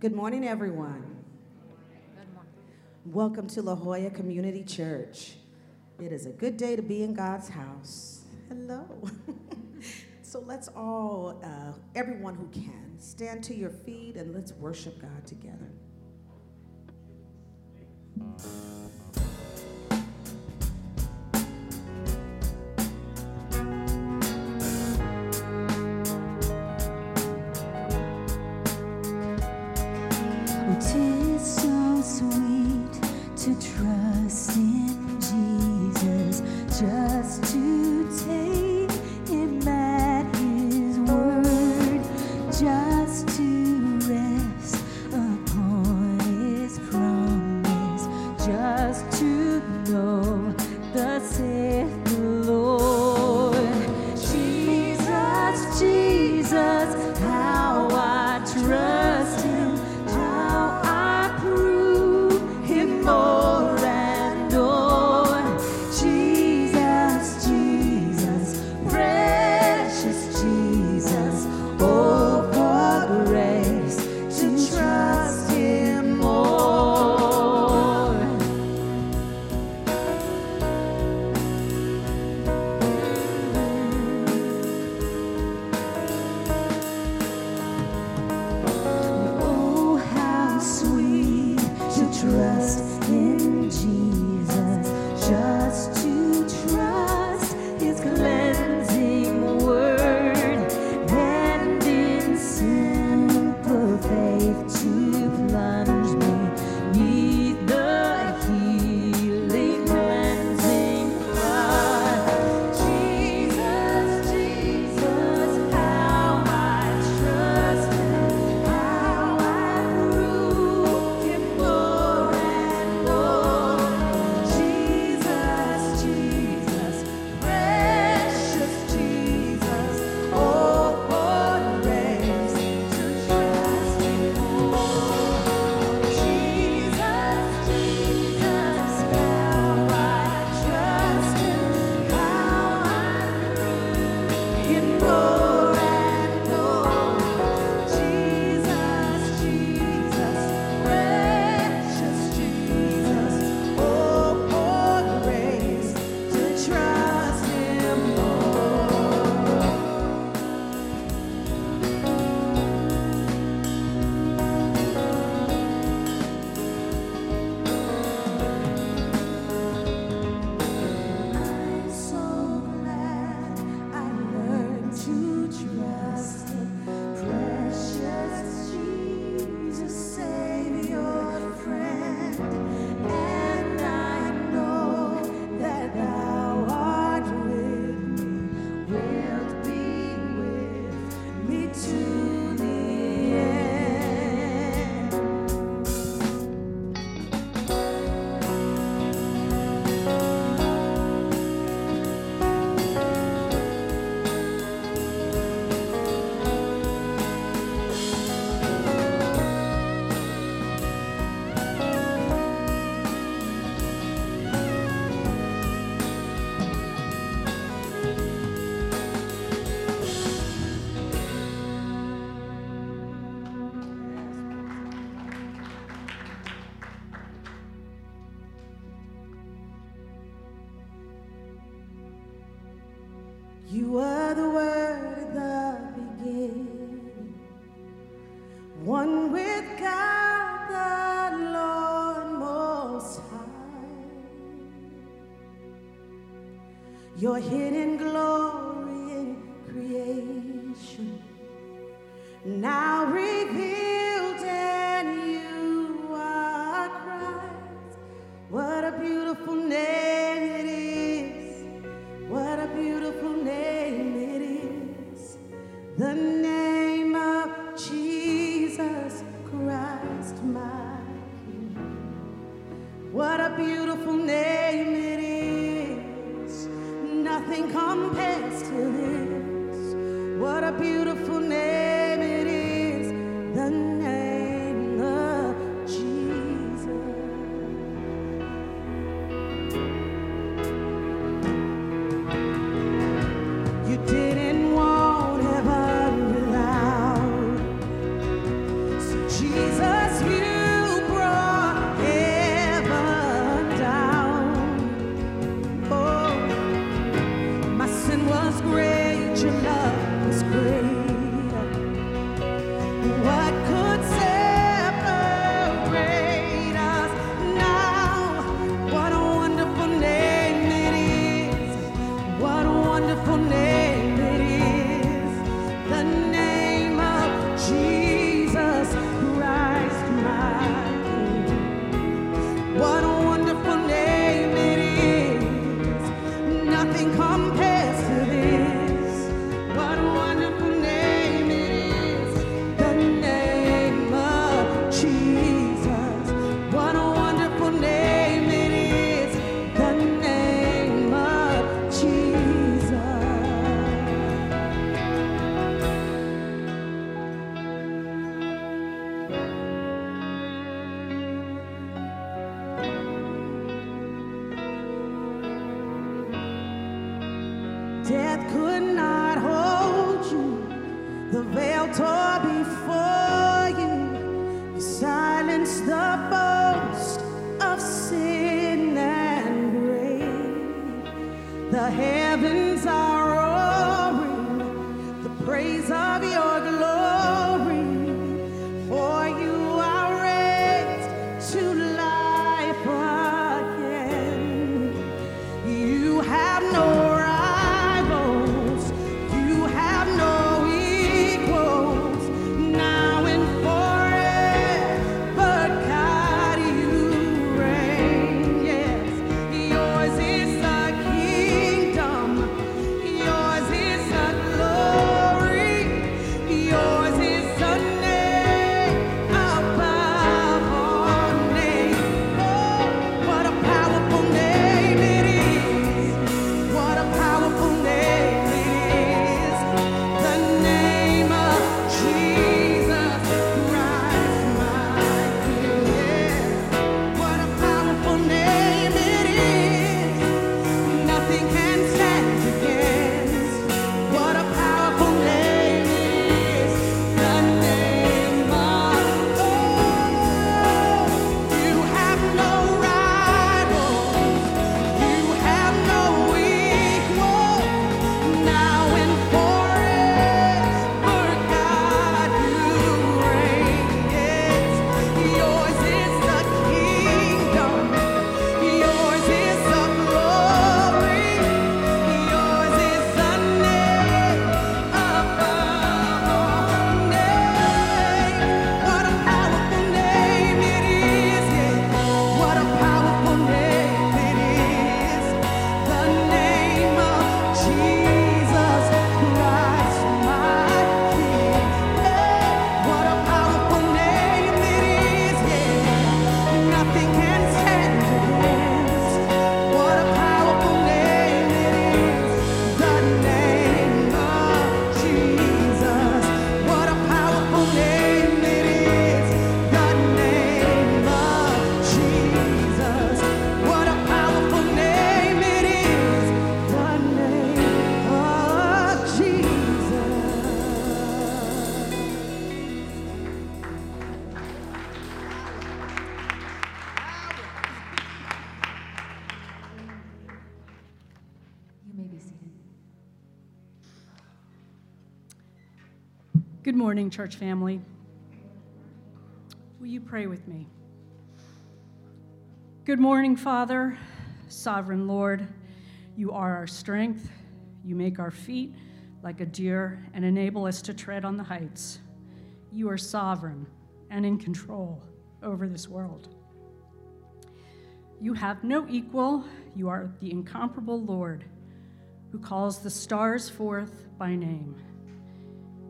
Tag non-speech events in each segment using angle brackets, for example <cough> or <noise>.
Good morning, everyone. Good morning. Welcome to La Jolla Community Church. It is a good day to be in God's house. Hello. <laughs> so let's all, uh, everyone who can, stand to your feet and let's worship God together. What a beautiful name it is. Nothing compares to this. What a beautiful name. Morning, church family. Will you pray with me? Good morning, Father, sovereign Lord. You are our strength. You make our feet like a deer and enable us to tread on the heights. You are sovereign and in control over this world. You have no equal. You are the incomparable Lord who calls the stars forth by name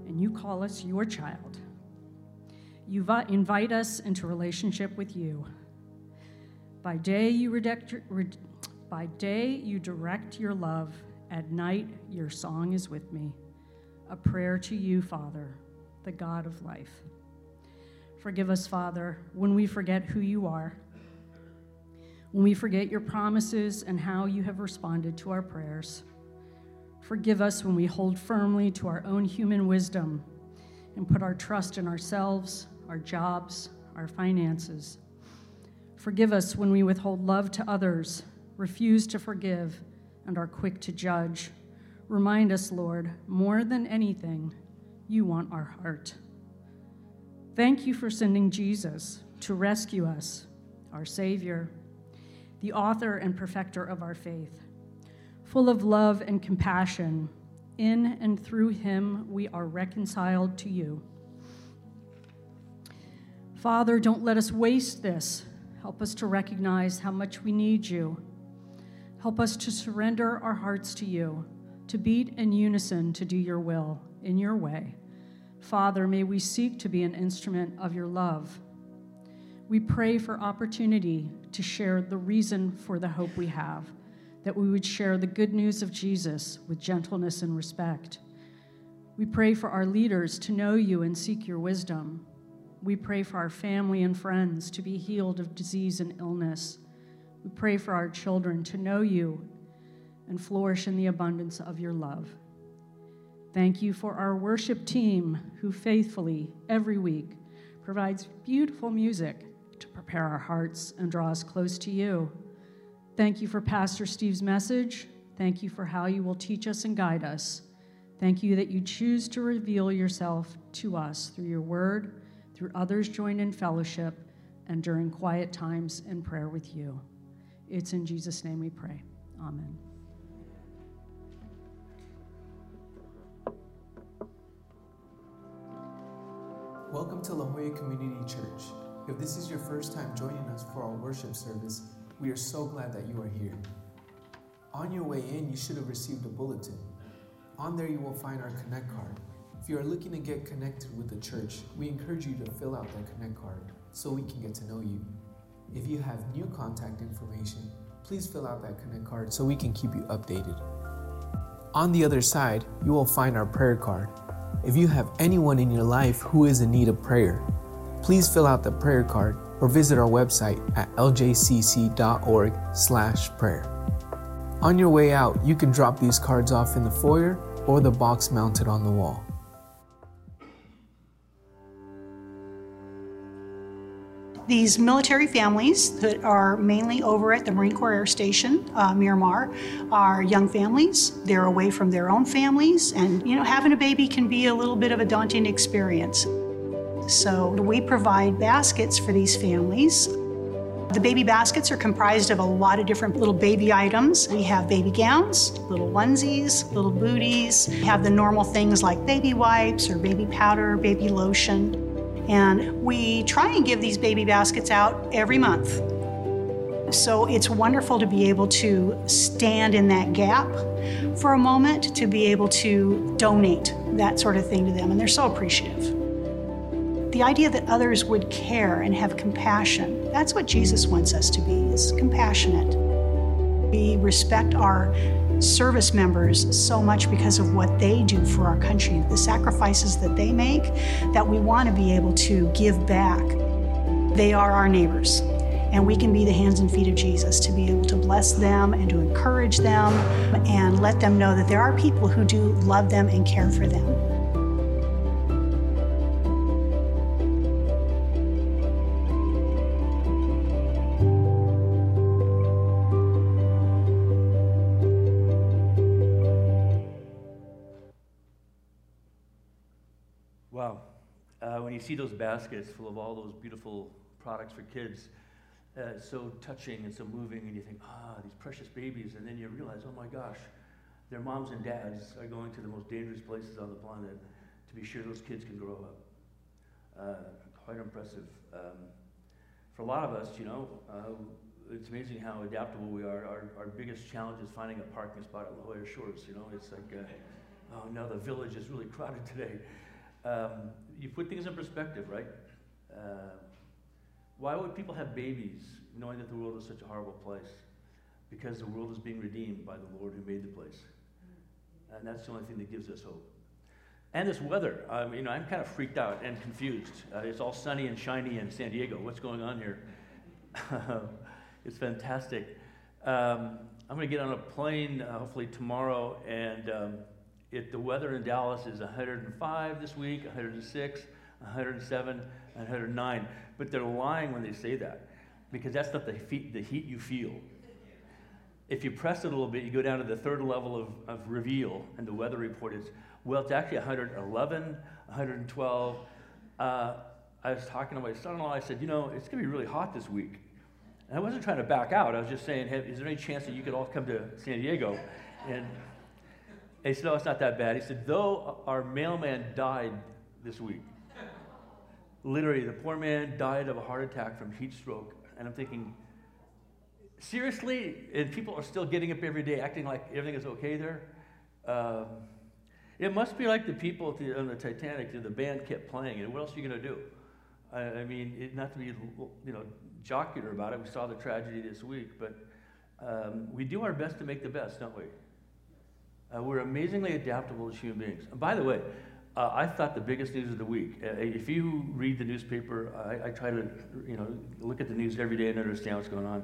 and you call us your child. You invite us into relationship with you. By day, you redirect, by day you direct your love. At night, your song is with me. A prayer to you, Father, the God of life. Forgive us, Father, when we forget who you are, when we forget your promises and how you have responded to our prayers. Forgive us when we hold firmly to our own human wisdom and put our trust in ourselves, our jobs, our finances. Forgive us when we withhold love to others, refuse to forgive, and are quick to judge. Remind us, Lord, more than anything, you want our heart. Thank you for sending Jesus to rescue us, our Savior, the author and perfecter of our faith. Full of love and compassion. In and through him, we are reconciled to you. Father, don't let us waste this. Help us to recognize how much we need you. Help us to surrender our hearts to you, to beat in unison to do your will in your way. Father, may we seek to be an instrument of your love. We pray for opportunity to share the reason for the hope we have, that we would share the good news of Jesus with gentleness and respect. We pray for our leaders to know you and seek your wisdom. We pray for our family and friends to be healed of disease and illness. We pray for our children to know you and flourish in the abundance of your love. Thank you for our worship team who faithfully, every week, provides beautiful music to prepare our hearts and draw us close to you. Thank you for Pastor Steve's message. Thank you for how you will teach us and guide us. Thank you that you choose to reveal yourself to us through your word through others joined in fellowship, and during quiet times in prayer with you. It's in Jesus' name we pray. Amen. Welcome to La Jolla Community Church. If this is your first time joining us for our worship service, we are so glad that you are here. On your way in, you should have received a bulletin. On there, you will find our Connect card. If you are looking to get connected with the church, we encourage you to fill out that Connect card so we can get to know you. If you have new contact information, please fill out that Connect card so we can keep you updated. On the other side, you will find our prayer card. If you have anyone in your life who is in need of prayer, please fill out the prayer card or visit our website at ljcc.org/prayer. On your way out, you can drop these cards off in the foyer or the box mounted on the wall. These military families that are mainly over at the Marine Corps Air Station, uh, Miramar, are young families. They're away from their own families, and you know, having a baby can be a little bit of a daunting experience. So we provide baskets for these families. The baby baskets are comprised of a lot of different little baby items. We have baby gowns, little onesies, little booties. We have the normal things like baby wipes or baby powder, baby lotion. And we try and give these baby baskets out every month. So it's wonderful to be able to stand in that gap for a moment, to be able to donate that sort of thing to them, and they're so appreciative. The idea that others would care and have compassion, that's what Jesus wants us to be, is compassionate. We respect our service members so much because of what they do for our country, the sacrifices that they make, that we want to be able to give back. They are our neighbors, and we can be the hands and feet of Jesus to be able to bless them and to encourage them and let them know that there are people who do love them and care for them. See those baskets full of all those beautiful products for kids, uh, so touching and so moving, and you think, ah, these precious babies, and then you realize, oh my gosh, their moms and dads are going to the most dangerous places on the planet to be sure those kids can grow up. Uh, quite impressive. Um, for a lot of us, you know, uh, it's amazing how adaptable we are. Our, our biggest challenge is finding a parking spot at La Jolla Shores. You know, it's like, uh, oh no, the village is really crowded <laughs> today. Um, you put things in perspective, right? Uh, why would people have babies knowing that the world is such a horrible place? Because the world is being redeemed by the Lord who made the place. And that's the only thing that gives us hope. And this weather, um, you know, I'm kind of freaked out and confused. Uh, it's all sunny and shiny in San Diego. What's going on here? <laughs> it's fantastic. Um, I'm going to get on a plane uh, hopefully tomorrow and um, the weather in Dallas is 105 this week, 106, 107, 109. But they're lying when they say that because that's not the heat, the heat you feel. If you press it a little bit, you go down to the third level of, of reveal, and the weather report is, well, it's actually 111, 112. Uh, I was talking to my son in law. I said, you know, it's going to be really hot this week. And I wasn't trying to back out. I was just saying, hey, is there any chance that you could all come to San Diego? And, he said, No, it's not that bad. He said, Though our mailman died this week, literally, the poor man died of a heart attack from heat stroke. And I'm thinking, seriously? And people are still getting up every day acting like everything is okay there? Um, it must be like the people on the Titanic, the band kept playing, and what else are you going to do? I, I mean, it, not to be, you know, jocular about it. We saw the tragedy this week, but um, we do our best to make the best, don't we? Uh, we're amazingly adaptable as human beings. And by the way, uh, I thought the biggest news of the week. Uh, if you read the newspaper, I, I, try to, you know, look at the news every day and understand what's going on.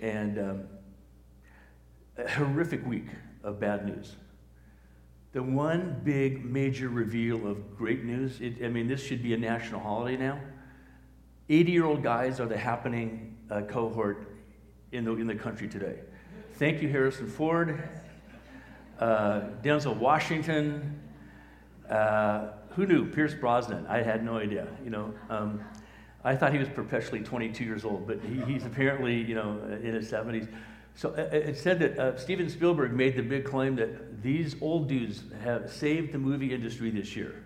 And um, a horrific week of bad news. The one big major reveal of great news. It, I mean, this should be a national holiday now. 80-year-old guys are the happening uh, cohort in the in the country today. Thank you, Harrison Ford uh, Denzel Washington. Uh, who knew? Pierce Brosnan. I had no idea. You know, um, I thought he was perpetually 22 years old, but he, he's apparently, you know, in his 70s. So uh, it said that uh, Steven Spielberg made the big claim that these old dudes have saved the movie industry this year.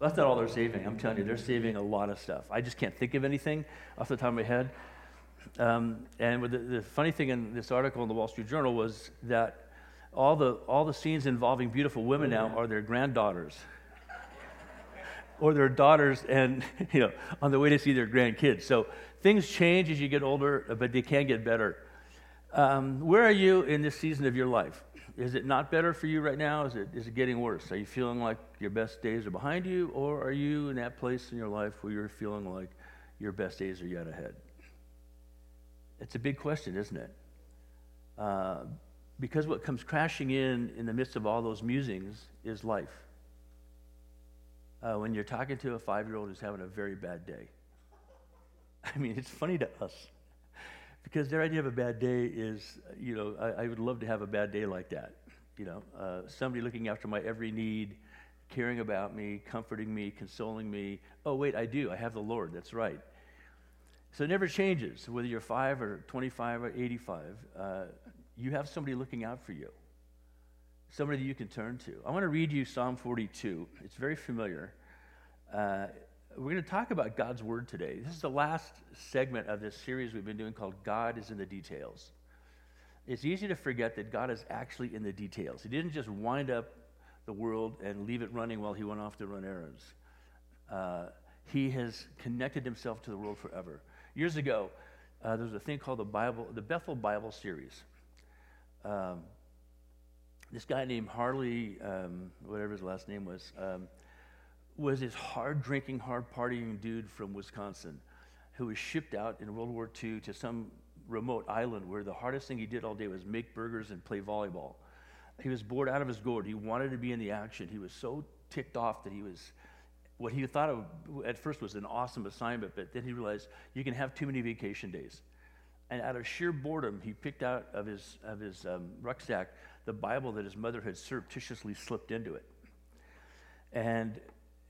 That's not all they're saving. I'm telling you, they're saving a lot of stuff. I just can't think of anything off the top of my head. Um, and the, the funny thing in this article in the Wall Street Journal was that all the, all the scenes involving beautiful women now are their granddaughters. Or their daughters and <laughs> you know on the way to see their grandkids. So things change as you get older but they can get better. Um, where are you in this season of your life? Is it not better for you right now? Is it, is it getting worse? Are you feeling like your best days are behind you or are you in that place in your life where you're feeling like your best days are yet ahead? It's a big question isn't it? Uh, because what comes crashing in in the midst of all those musings is life. Uh, when you're talking to a five year old who's having a very bad day, <laughs> I mean, it's funny to us because their idea of a bad day is, you know, I, I would love to have a bad day like that. You know, uh, somebody looking after my every need, caring about me, comforting me, consoling me. Oh, wait, I do. I have the Lord. That's right. So it never changes, whether you're five or 25 or 85. Uh, you have somebody looking out for you, somebody that you can turn to. I want to read you Psalm 42. It's very familiar. Uh, we're going to talk about God's Word today. This is the last segment of this series we've been doing called God is in the Details. It's easy to forget that God is actually in the details. He didn't just wind up the world and leave it running while he went off to run errands. Uh, he has connected himself to the world forever. Years ago, uh, there was a thing called the Bible, the Bethel Bible series um, this guy named Harley, um, whatever his last name was, um, was this hard drinking, hard partying dude from Wisconsin who was shipped out in World War II to some remote island where the hardest thing he did all day was make burgers and play volleyball. He was bored out of his gourd. He wanted to be in the action. He was so ticked off that he was what he thought of, at first was an awesome assignment, but then he realized you can have too many vacation days. And out of sheer boredom, he picked out of his, of his um, rucksack the Bible that his mother had surreptitiously slipped into it. And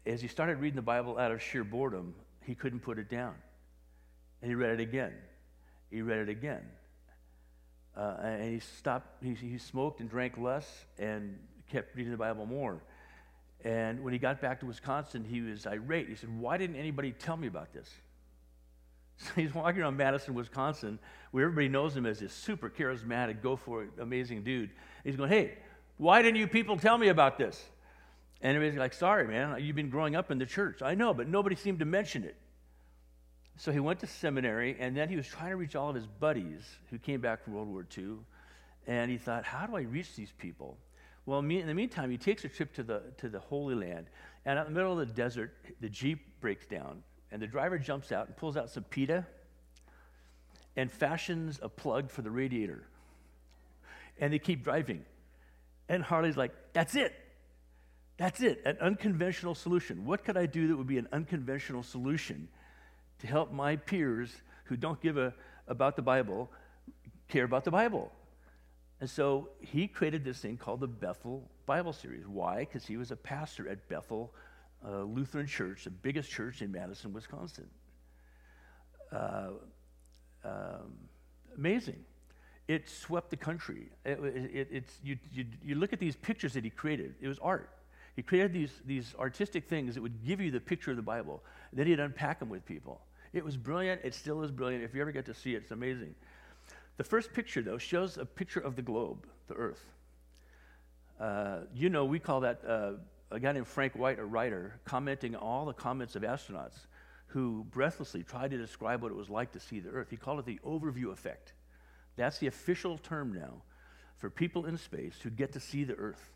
as he started reading the Bible out of sheer boredom, he couldn't put it down. And he read it again. He read it again. Uh, and he stopped, he, he smoked and drank less and kept reading the Bible more. And when he got back to Wisconsin, he was irate. He said, Why didn't anybody tell me about this? So <laughs> he's walking around Madison, Wisconsin, where everybody knows him as this super charismatic, go for it, amazing dude. He's going, Hey, why didn't you people tell me about this? And everybody's like, Sorry, man, you've been growing up in the church. I know, but nobody seemed to mention it. So he went to seminary, and then he was trying to reach all of his buddies who came back from World War II. And he thought, How do I reach these people? Well, in the meantime, he takes a trip to the, to the Holy Land. And in the middle of the desert, the Jeep breaks down and the driver jumps out and pulls out some pita and fashions a plug for the radiator. And they keep driving. And Harley's like, that's it. That's it, an unconventional solution. What could I do that would be an unconventional solution to help my peers who don't give a about the Bible care about the Bible? And so he created this thing called the Bethel Bible series. Why? Because he was a pastor at Bethel uh, Lutheran church, the biggest church in Madison, Wisconsin. Uh, um, amazing. it swept the country. It, it, it's, you, you, you look at these pictures that he created, it was art. He created these, these artistic things that would give you the picture of the Bible. Then he'd unpack them with people. It was brilliant. It still is brilliant. If you ever get to see it, it's amazing. The first picture, though, shows a picture of the globe, the earth. Uh, you know, we call that uh, a guy named Frank White, a writer, commenting all the comments of astronauts who breathlessly tried to describe what it was like to see the earth. He called it the overview effect. That's the official term now for people in space who get to see the earth.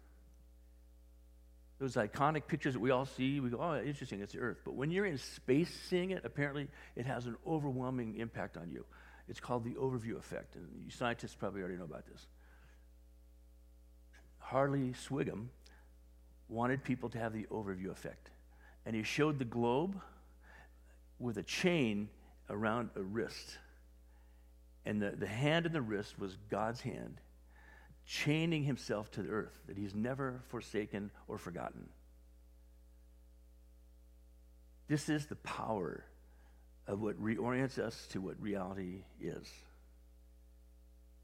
Those iconic pictures that we all see, we go, oh, interesting, it's the earth. But when you're in space seeing it, apparently it has an overwhelming impact on you. It's called the overview effect, and you scientists probably already know about this. Harley Swiggum wanted people to have the overview effect. And he showed the globe with a chain around a wrist. And the, the hand and the wrist was God's hand, chaining himself to the earth, that he's never forsaken or forgotten. This is the power of what reorients us to what reality is.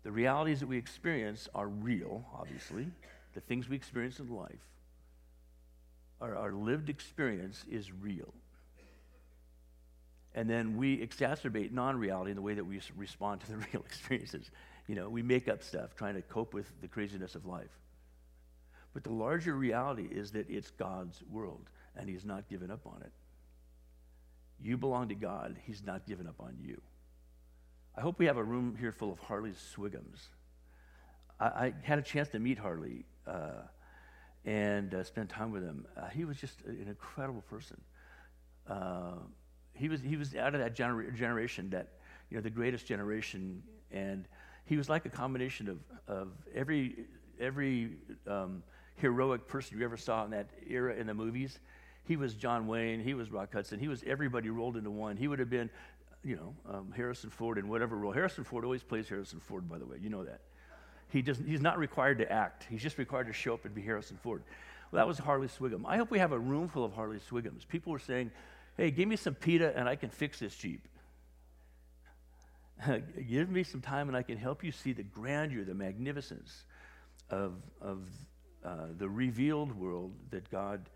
The realities that we experience are real, obviously, the things we experience in life. Our, lived experience is real. And then we exacerbate non reality in the way that we respond to the <laughs> real experiences. You know, we make up stuff trying to cope with the craziness of life. But the larger reality is that it's God's world, and He's not given up on it. You belong to God, He's not given up on you. I hope we have a room here full of Harley Swiggums. I, I had a chance to meet Harley uh, and uh, spend time with him. Uh, he was just an incredible person. Uh, he was he was out of that gener- generation that you know the greatest generation, and he was like a combination of of every every um, heroic person you ever saw in that era in the movies. He was John Wayne. He was Rock Hudson. He was everybody rolled into one. He would have been, you know, um, Harrison Ford in whatever role. Harrison Ford always plays Harrison Ford, by the way. You know that. He doesn't, he's not required to act. He's just required to show up and be Harrison Ford. Well, that was Harley Swiggum. I hope we have a room full of Harley Swiggums. People were saying, hey, give me some pita and I can fix this Jeep. <laughs> give me some time and I can help you see the grandeur, the magnificence of, of uh, the revealed world that God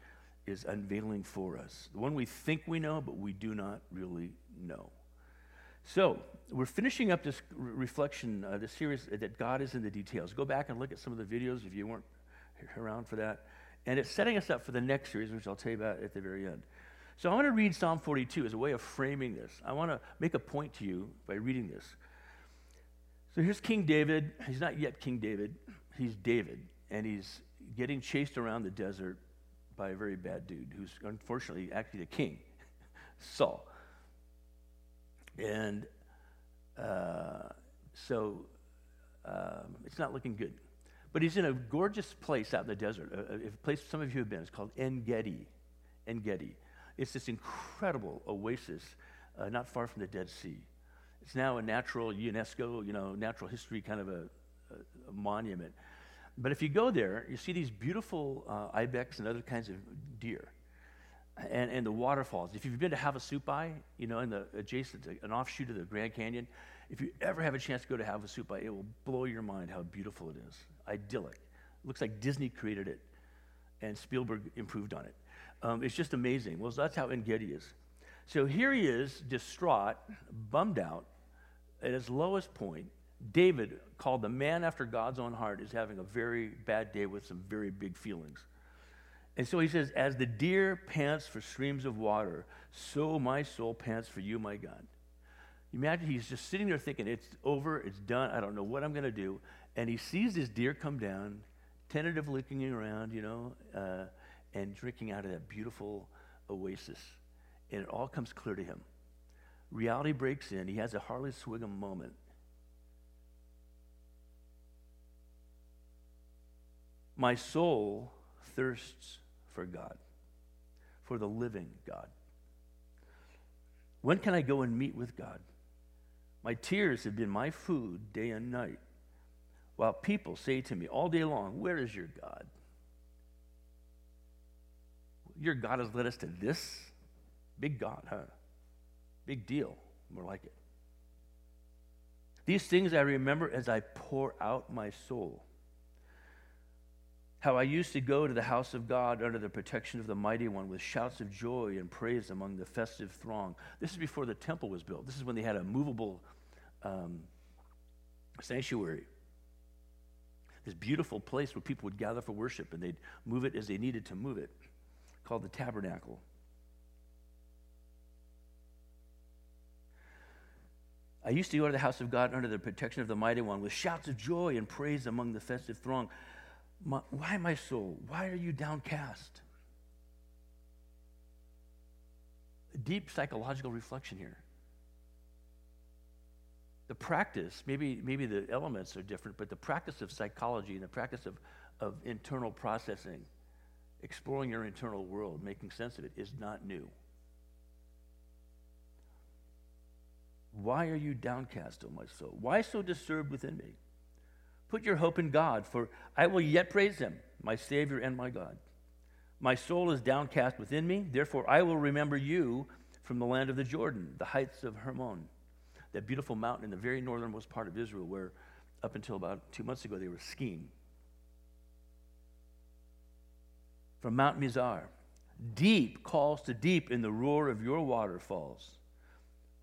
is unveiling for us. The one we think we know, but we do not really know. So, we're finishing up this reflection, uh, this series that God is in the details. Go back and look at some of the videos if you weren't around for that. And it's setting us up for the next series, which I'll tell you about at the very end. So I want to read Psalm 42 as a way of framing this. I want to make a point to you by reading this. So here's King David. He's not yet King David, he's David, and he's getting chased around the desert by a very bad dude who's unfortunately actually the king, <laughs> Saul. And uh, so um, it's not looking good. But he's in a gorgeous place out in the desert, a, a place some of you have been. It's called En Gedi. En Gedi. It's this incredible oasis uh, not far from the Dead Sea. It's now a natural UNESCO, you know, natural history kind of a, a, monument. But if you go there, you see these beautiful uh, ibex and other kinds of deer. And, and the waterfalls. If you've been to Havasupai, you know, in the adjacent, an offshoot of the Grand Canyon, if you ever have a chance to go to Havasupai, it will blow your mind how beautiful it is. Idyllic. Looks like Disney created it and Spielberg improved on it. Um, it's just amazing. Well, that's how En-Gedi is. So here he is, distraught, bummed out, at his lowest point. David, called the man after God's own heart, is having a very bad day with some very big feelings. And so he says, As the deer pants for streams of water, so my soul pants for you, my God. Imagine he's just sitting there thinking, It's over, it's done, I don't know what I'm going to do. And he sees this deer come down, tentatively looking around, you know. Uh, and drinking out of that beautiful oasis. And it all comes clear to him. Reality breaks in. He has a Harley Swiggum moment. My soul thirsts for God, for the living God. When can I go and meet with God? My tears have been my food day and night, while people say to me all day long, Where is your God? Your God has led us to this? Big God, huh? Big deal. More like it. These things I remember as I pour out my soul. How I used to go to the house of God under the protection of the mighty one with shouts of joy and praise among the festive throng. This is before the temple was built. This is when they had a movable um, sanctuary. This beautiful place where people would gather for worship and they'd move it as they needed to move it, called the tabernacle. I used to go to the house of God under the protection of the mighty one with shouts of joy and praise among the festive throng. My, why, my soul? Why are you downcast? A deep psychological reflection here. The practice, maybe, maybe the elements are different, but the practice of psychology and the practice of, of internal processing, exploring your internal world, making sense of it, is not new. Why are you downcast, O my soul? Why so disturbed within me? Put your hope in God, for I will yet praise him, my Savior and my God. My soul is downcast within me, therefore I will remember you from the land of the Jordan, the heights of Hermon, that beautiful mountain in the very northernmost part of Israel, where up until about two months ago they were skiing. From Mount Mizar, deep calls to deep in the roar of your waterfalls.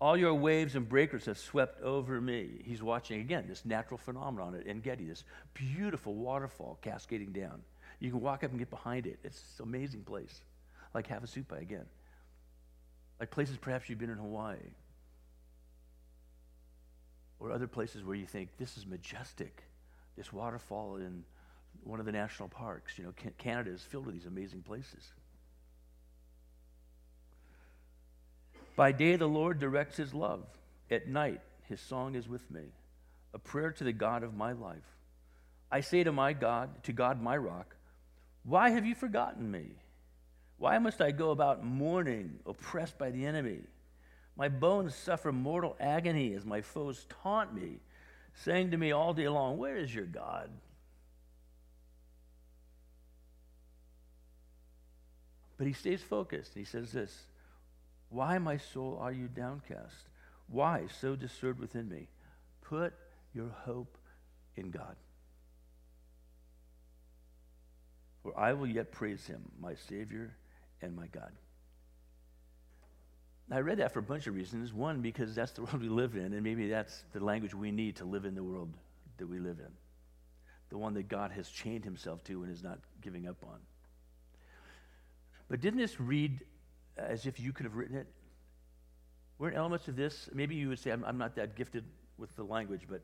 All your waves and breakers have swept over me. He's watching again this natural phenomenon at En Gedi, this beautiful waterfall cascading down. You can walk up and get behind it. It's an amazing place, like Havasupai again, like places perhaps you've been in Hawaii, or other places where you think this is majestic. This waterfall in one of the national parks. You know, Canada is filled with these amazing places. By day, the Lord directs his love. At night, his song is with me, a prayer to the God of my life. I say to my God, to God, my rock, why have you forgotten me? Why must I go about mourning, oppressed by the enemy? My bones suffer mortal agony as my foes taunt me, saying to me all day long, Where is your God? But he stays focused. He says this why, my soul, are you downcast? Why so disturbed within me? Put your hope in God. For I will yet praise him, my Savior and my God. I read that for a bunch of reasons. One, because that's the <laughs> world we live in, and maybe that's the language we need to live in the world that we live in. The one that God has chained himself to and is not giving up on. But didn't this read as if you could have written it? Weren't elements of this, maybe you would say, I'm, I'm not that gifted with the language, but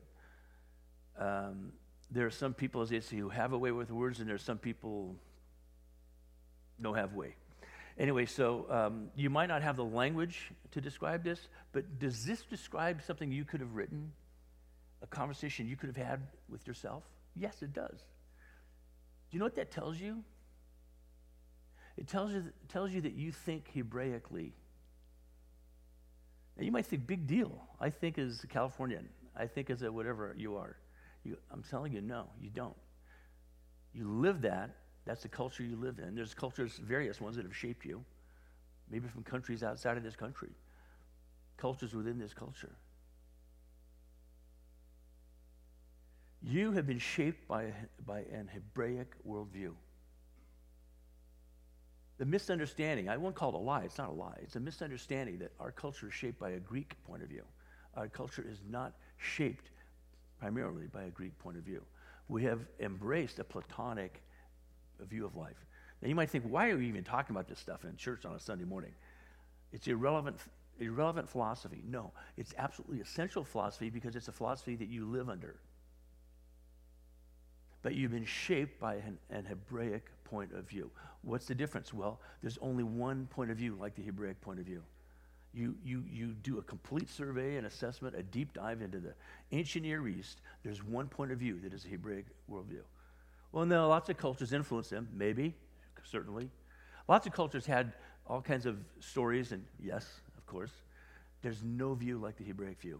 um, there are some people, as they say, who have a way with words, and there are some people no have way. Anyway, so um, you might not have the language to describe this, but does this describe something you could have written? A conversation you could have had with yourself? Yes, it does. Do you know what that tells you? It tells you, tells you that you think Hebraically. Now, you might think, big deal. I think as a Californian. I think as a whatever you are. You, I'm telling you, no, you don't. You live that. That's the culture you live in. There's cultures, various ones that have shaped you, maybe from countries outside of this country, cultures within this culture. You have been shaped by, by an Hebraic worldview. The misunderstanding, I won't call it a lie, it's not a lie. It's a misunderstanding that our culture is shaped by a Greek point of view. Our culture is not shaped primarily by a Greek point of view. We have embraced a Platonic view of life. Now you might think, why are we even talking about this stuff in church on a Sunday morning? It's irrelevant, irrelevant philosophy. No, it's absolutely essential philosophy because it's a philosophy that you live under. But you've been shaped by an, an Hebraic point of view. What's the difference? Well, there's only one point of view, like the Hebraic point of view. You, you, you do a complete survey and assessment, a deep dive into the ancient Near East. There's one point of view that is a Hebraic worldview. Well, no, lots of cultures influence them, maybe, certainly. Lots of cultures had all kinds of stories, and yes, of course. There's no view like the Hebraic view.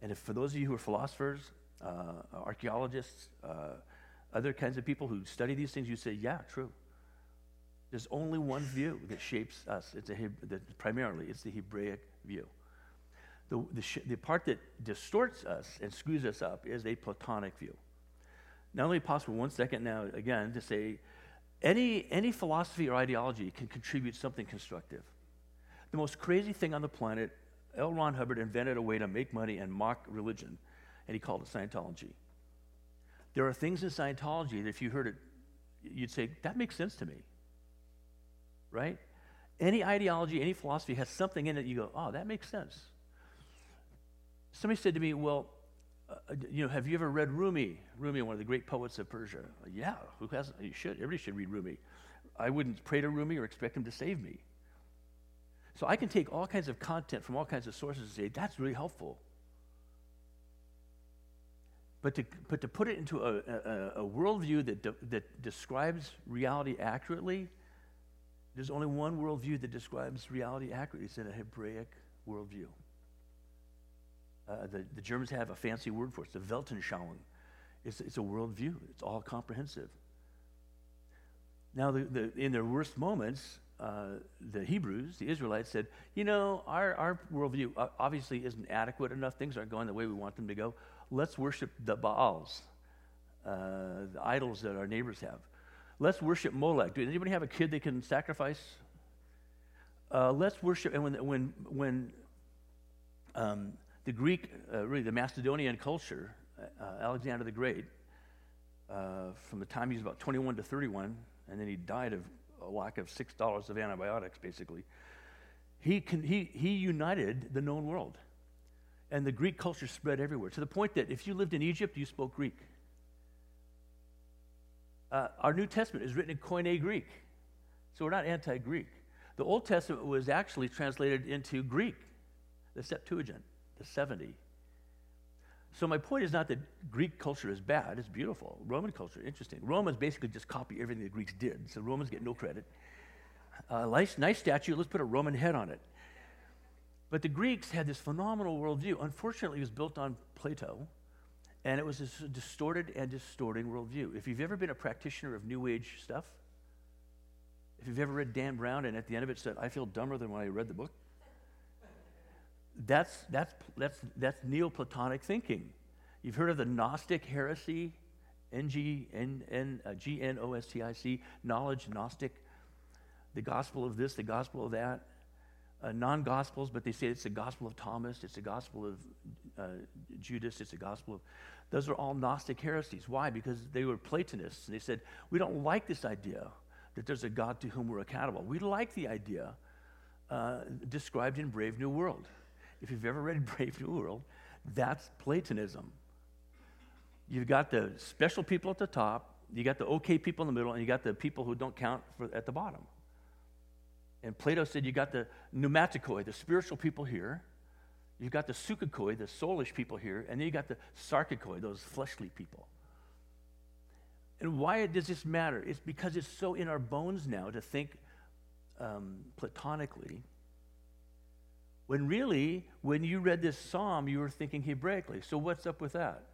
And if for those of you who are philosophers, uh, archaeologists, uh, other kinds of people who study these things, you say, yeah, true. There's only one view that shapes us. It's a, primarily, it's the Hebraic view. The, the, sh- the part that distorts us and screws us up is a Platonic view. Me pause for one second now, again, to say any, any philosophy or ideology can contribute something constructive. The most crazy thing on the planet, L. Ron Hubbard invented a way to make money and mock religion, and he called it Scientology. There are things in Scientology that if you heard it, you'd say, that makes sense to me. Right? Any ideology, any philosophy has something in it you go, oh, that makes sense. Somebody said to me, well, uh, you know, have you ever read Rumi? Rumi, one of the great poets of Persia. Yeah, who hasn't? You should. Everybody should read Rumi. I wouldn't pray to Rumi or expect him to save me. So I can take all kinds of content from all kinds of sources and say, that's really helpful. But to, but to put it into a, a, a worldview that, de, that describes reality accurately, there's only one worldview that describes reality accurately. It's in a Hebraic worldview. Uh, the, the, Germans have a fancy word for it. A Weltanschauung. It's, it's a worldview. It's all comprehensive. Now, the, the, in their worst moments, uh, the Hebrews, the Israelites, said, you know, our, our worldview obviously isn't adequate enough. Things aren't going the way we want them to go. Let's worship the Baals, uh, the idols that our neighbors have. Let's worship Molech. Does anybody have a kid they can sacrifice? Uh, let's worship. And when, when, when um, the Greek, uh, really the Macedonian culture, uh, Alexander the Great, uh, from the time he was about 21 to 31, and then he died of a lack of $6 of antibiotics, basically, he, can, he, he united the known world. And the Greek culture spread everywhere to the point that if you lived in Egypt, you spoke Greek. Uh, our New Testament is written in Koine Greek, so we're not anti Greek. The Old Testament was actually translated into Greek, the Septuagint the 70. So my point is not that Greek culture is bad, it's beautiful. Roman culture, interesting. Romans basically just copy everything the Greeks did, so Romans get no credit. Uh, nice, nice statue, let's put a Roman head on it. But the Greeks had this phenomenal worldview. Unfortunately, it was built on Plato, and it was this distorted and distorting worldview. If you've ever been a practitioner of New Age stuff, if you've ever read Dan Brown and at the end of it said, I feel dumber than when I read the book, that's, that's, that's, that's Neoplatonic thinking. You've heard of the Gnostic heresy, N-G-N-N-G-N-O-S-T-I-C, uh, knowledge, Gnostic, the gospel of this, the gospel of that. Uh, non-gospels, but they say it's the gospel of Thomas, it's the gospel of uh, Judas, it's the gospel of... Those are all Gnostic heresies. Why? Because they were Platonists. And they said, we don't like this idea that there's a God to whom we're accountable. We like the idea uh, described in Brave New World. If you've ever read <laughs> Brave New World, that's Platonism. You've got the special people at the top, you got the okay people in the middle, and you got the people who don't count for, at the bottom. And Plato said you got the pneumatikoi, the spiritual people here. You've got the psychikoi, the soulish people here. And then you got the sarkikoi, those fleshly people. And why does this matter? It's because it's so in our bones now to think um, platonically when really, when you read this psalm, you were thinking Hebraically. So, what's up with that?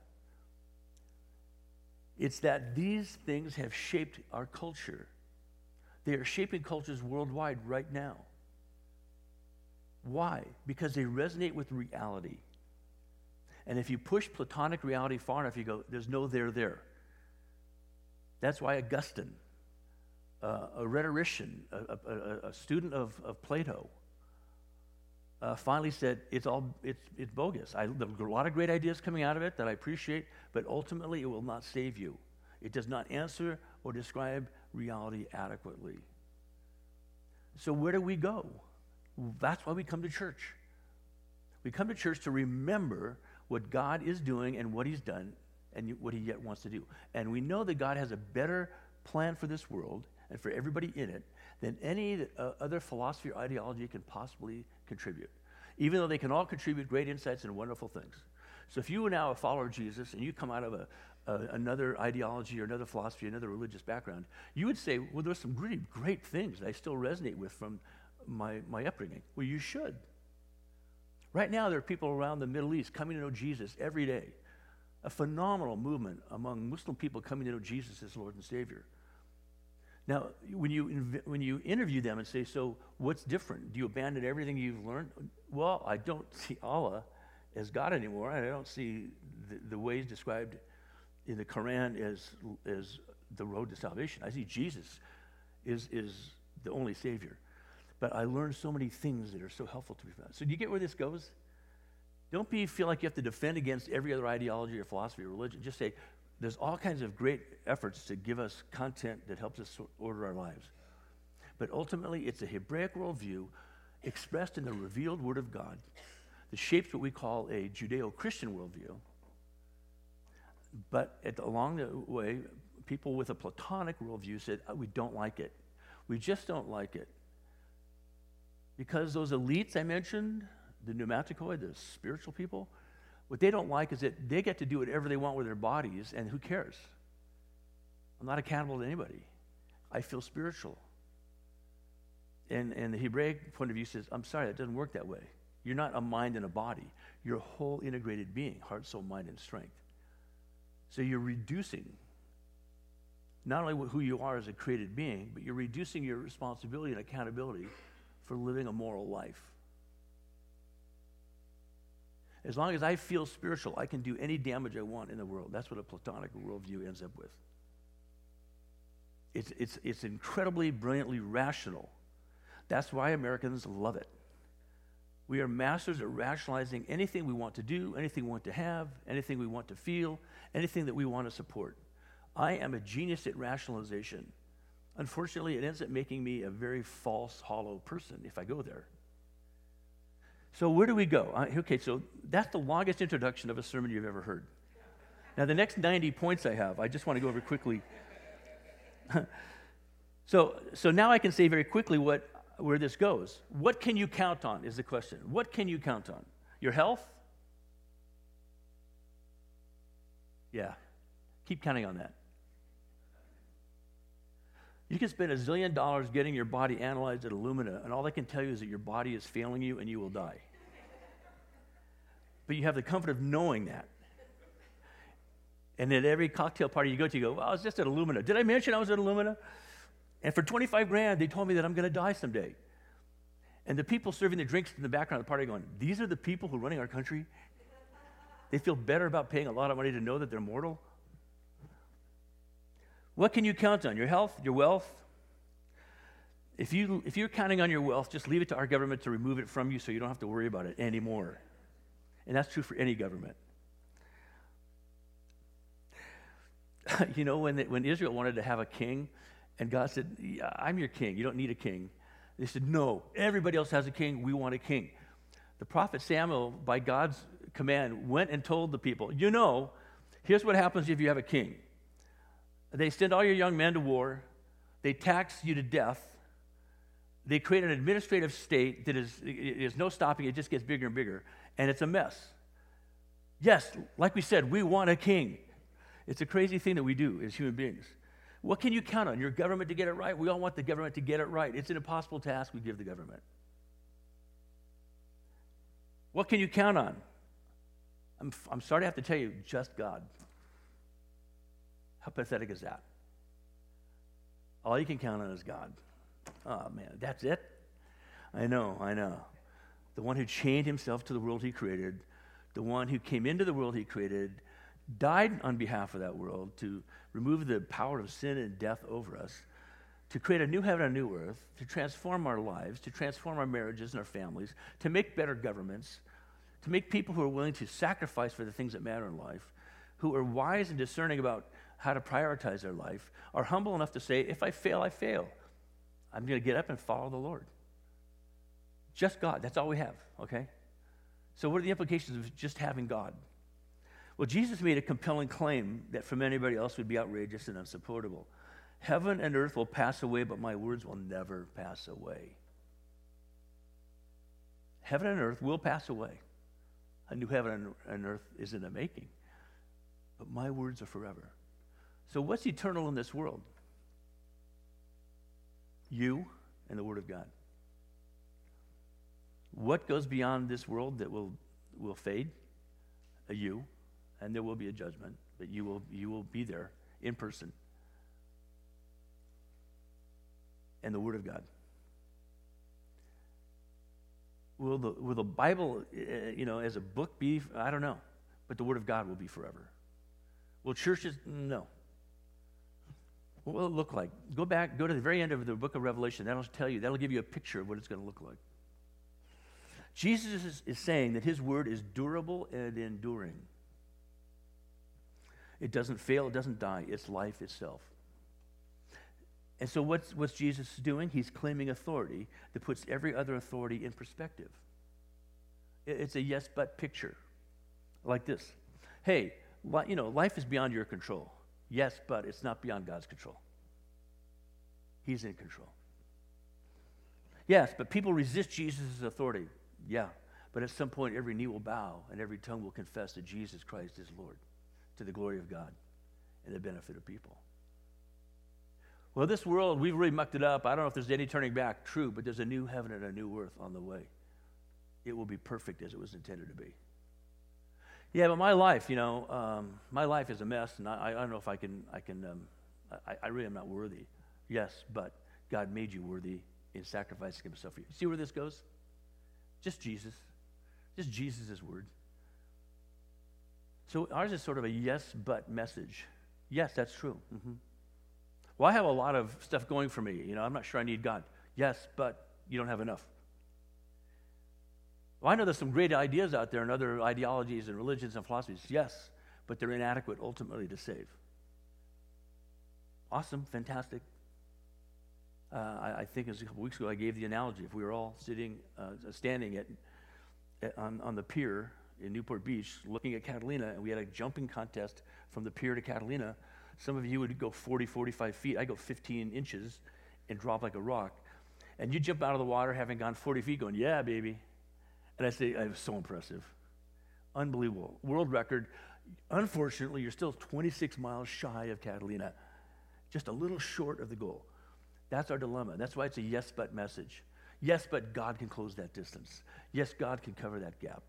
It's that these things have shaped our culture. They are shaping cultures worldwide right now. Why? Because they resonate with reality. And if you push Platonic reality far enough, you go, there's no there there. That's why Augustine, uh, a rhetorician, a, a, a student of, of Plato, uh, finally said, it's all, it's, it's bogus. I, there are a lot of great ideas coming out of it that I appreciate, but ultimately it will not save you. It does not answer or describe reality adequately. So where do we go? That's why we come to church. We come to church to remember what God is doing and what he's done and what he yet wants to do. And we know that God has a better plan for this world and for everybody in it than any uh, other philosophy or ideology can possibly contribute, even though they can all contribute great insights and wonderful things. So if you are now a follower of Jesus and you come out of a, a, another ideology or another philosophy, another religious background, you would say, well, there's some really great things that I still resonate with from my, my upbringing. Well, you should. Right now, there are people around the Middle East coming to know Jesus every day. A phenomenal movement among Muslim people coming to know Jesus as Lord and Savior. Now, when you, when you interview them and say, So, what's different? Do you abandon everything you've learned? Well, I don't see Allah as God anymore. I don't see the, the ways described in the Quran as, as the road to salvation. I see Jesus is, is the only Savior. But I learned so many things that are so helpful to me. So, do you get where this goes? Don't be, feel like you have to defend against every other ideology or philosophy or religion. Just say, there's all kinds of great efforts to give us content that helps us order our lives. But ultimately, it's a Hebraic worldview expressed in the revealed Word of God that shapes what we call a Judeo Christian worldview. But at, along the way, people with a Platonic worldview said, oh, we don't like it. We just don't like it. Because those elites I mentioned, the pneumatikoi, the spiritual people, what they don't like is that they get to do whatever they want with their bodies, and who cares? I'm not accountable to anybody. I feel spiritual. And, and the Hebraic point of view says, I'm sorry, that doesn't work that way. You're not a mind and a body. You're a whole integrated being, heart, soul, mind, and strength. So you're reducing not only who you are as a created being, but you're reducing your responsibility and accountability for living a moral life. As long as I feel spiritual, I can do any damage I want in the world. That's what a Platonic worldview ends up with. It's, it's, it's incredibly, brilliantly rational. That's why Americans love it. We are masters at rationalizing anything we want to do, anything we want to have, anything we want to feel, anything that we want to support. I am a genius at rationalization. Unfortunately, it ends up making me a very false, hollow person if I go there. So, where do we go? Okay, so that's the longest introduction of a sermon you've ever heard. Now, the next 90 points I have, I just want to go over quickly. <laughs> so, so now I can say very quickly what, where this goes. What can you count on is the question. What can you count on? Your health? Yeah. Keep counting on that. You can spend a zillion dollars getting your body analyzed at Illumina, and all they can tell you is that your body is failing you and you will die. But you have the comfort of knowing that. And at every cocktail party you go to, you go, well, I was just at Illumina. Did I mention I was at Illumina? And for 25 grand, they told me that I'm going to die someday. And the people serving the drinks in the background of the party going, these are the people who are running our country? They feel better about paying a lot of money to know that they're mortal? What can you count on? Your health, your wealth? If, you, if you're counting on your wealth, just leave it to our government to remove it from you so you don't have to worry about it anymore. And that's true for any government. <laughs> you know, when, the, when Israel wanted to have a king, and God said, yeah, I'm your king, you don't need a king. They said, No, everybody else has a king, we want a king. The prophet Samuel, by God's command, went and told the people, You know, here's what happens if you have a king. They send all your young men to war. They tax you to death. They create an administrative state that is, is no stopping, it just gets bigger and bigger, and it's a mess. Yes, like we said, we want a king. It's a crazy thing that we do as human beings. What can you count on? Your government to get it right? We all want the government to get it right. It's an impossible task we give the government. What can you count on? I'm, I'm sorry to have to tell you, just God. How pathetic is that? All you can count on is God. Oh, man, that's it? I know, I know. The one who chained himself to the world he created, the one who came into the world he created, died on behalf of that world to remove the power of sin and death over us, to create a new heaven and a new earth, to transform our lives, to transform our marriages and our families, to make better governments, to make people who are willing to sacrifice for the things that matter in life, who are wise and discerning about how to prioritize their life, are humble enough to say, if I fail, I fail. I'm going to get up and follow the Lord. Just God. That's all we have, okay? So, what are the implications of just having God? Well, Jesus made a compelling claim that from anybody else would be outrageous and unsupportable. Heaven and earth will pass away, but my words will never pass away. Heaven and earth will pass away. A new heaven and earth is in the making. But my words are forever. So, what's eternal in this world? You and the Word of God. What goes beyond this world that will, will fade? A you, and there will be a judgment, but you will, you will be there in person. and the Word of God. Will the, will the Bible, uh, you know, as a book be? I don't know. But the Word of God will be forever. Will churches? No. What will it look like? Go back, go to the very end of the book of Revelation. That'll tell you, that'll give you a picture of what it's going to look like. Jesus is, is saying that his word is durable and enduring. It doesn't fail, it doesn't die, it's life itself. And so, what's, what's Jesus doing? He's claiming authority that puts every other authority in perspective. It's a yes but picture, like this Hey, you know, life is beyond your control. Yes, but it's not beyond God's control. He's in control. Yes, but people resist Jesus' authority. Yeah, but at some point, every knee will bow and every tongue will confess that Jesus Christ is Lord to the glory of God and the benefit of people. Well, this world, we've really mucked it up. I don't know if there's any turning back. True, but there's a new heaven and a new earth on the way. It will be perfect as it was intended to be. Yeah, but my life, you know, um, my life is a mess, and I, I, don't know if I can, I can, um, I, I really am not worthy. Yes, but God made you worthy in sacrificing himself for you. See where this goes? Just Jesus. Just Jesus' word. So ours is sort of a yes, but message. Yes, that's true. Mm-hmm. Well, I have a lot of stuff going for me. You know, I'm not sure I need God. Yes, but you don't have enough. Well, I know there's some great ideas out there and other ideologies and religions and philosophies. Yes, but they're inadequate ultimately to save. Awesome, fantastic. Uh, I, I, think it was a couple weeks ago I gave the analogy. If we were all sitting, uh, standing at, at, on, on the pier in Newport Beach looking at Catalina, and we had a jumping contest from the pier to Catalina, some of you would go 40, 45 feet. I go 15 inches and drop like a rock. And you jump out of the water having gone 40 feet, going, Yeah, baby. And I say, It was so impressive. Unbelievable. World record. Unfortunately, you're still 26 miles shy of Catalina, just a little short of the goal. That's our dilemma. That's why it's a yes but message. Yes, but God can close that distance. Yes, God can cover that gap.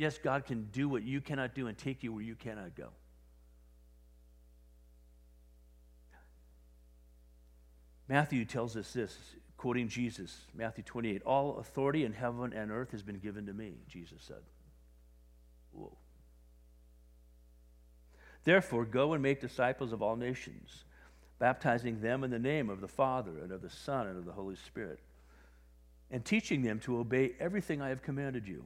Yes, God can do what you cannot do and take you where you cannot go. Matthew tells us this, quoting Jesus, Matthew 28 All authority in heaven and earth has been given to me, Jesus said. Whoa. Therefore, go and make disciples of all nations baptizing them in the name of the Father and of the Son and of the Holy Spirit, and teaching them to obey everything I have commanded you.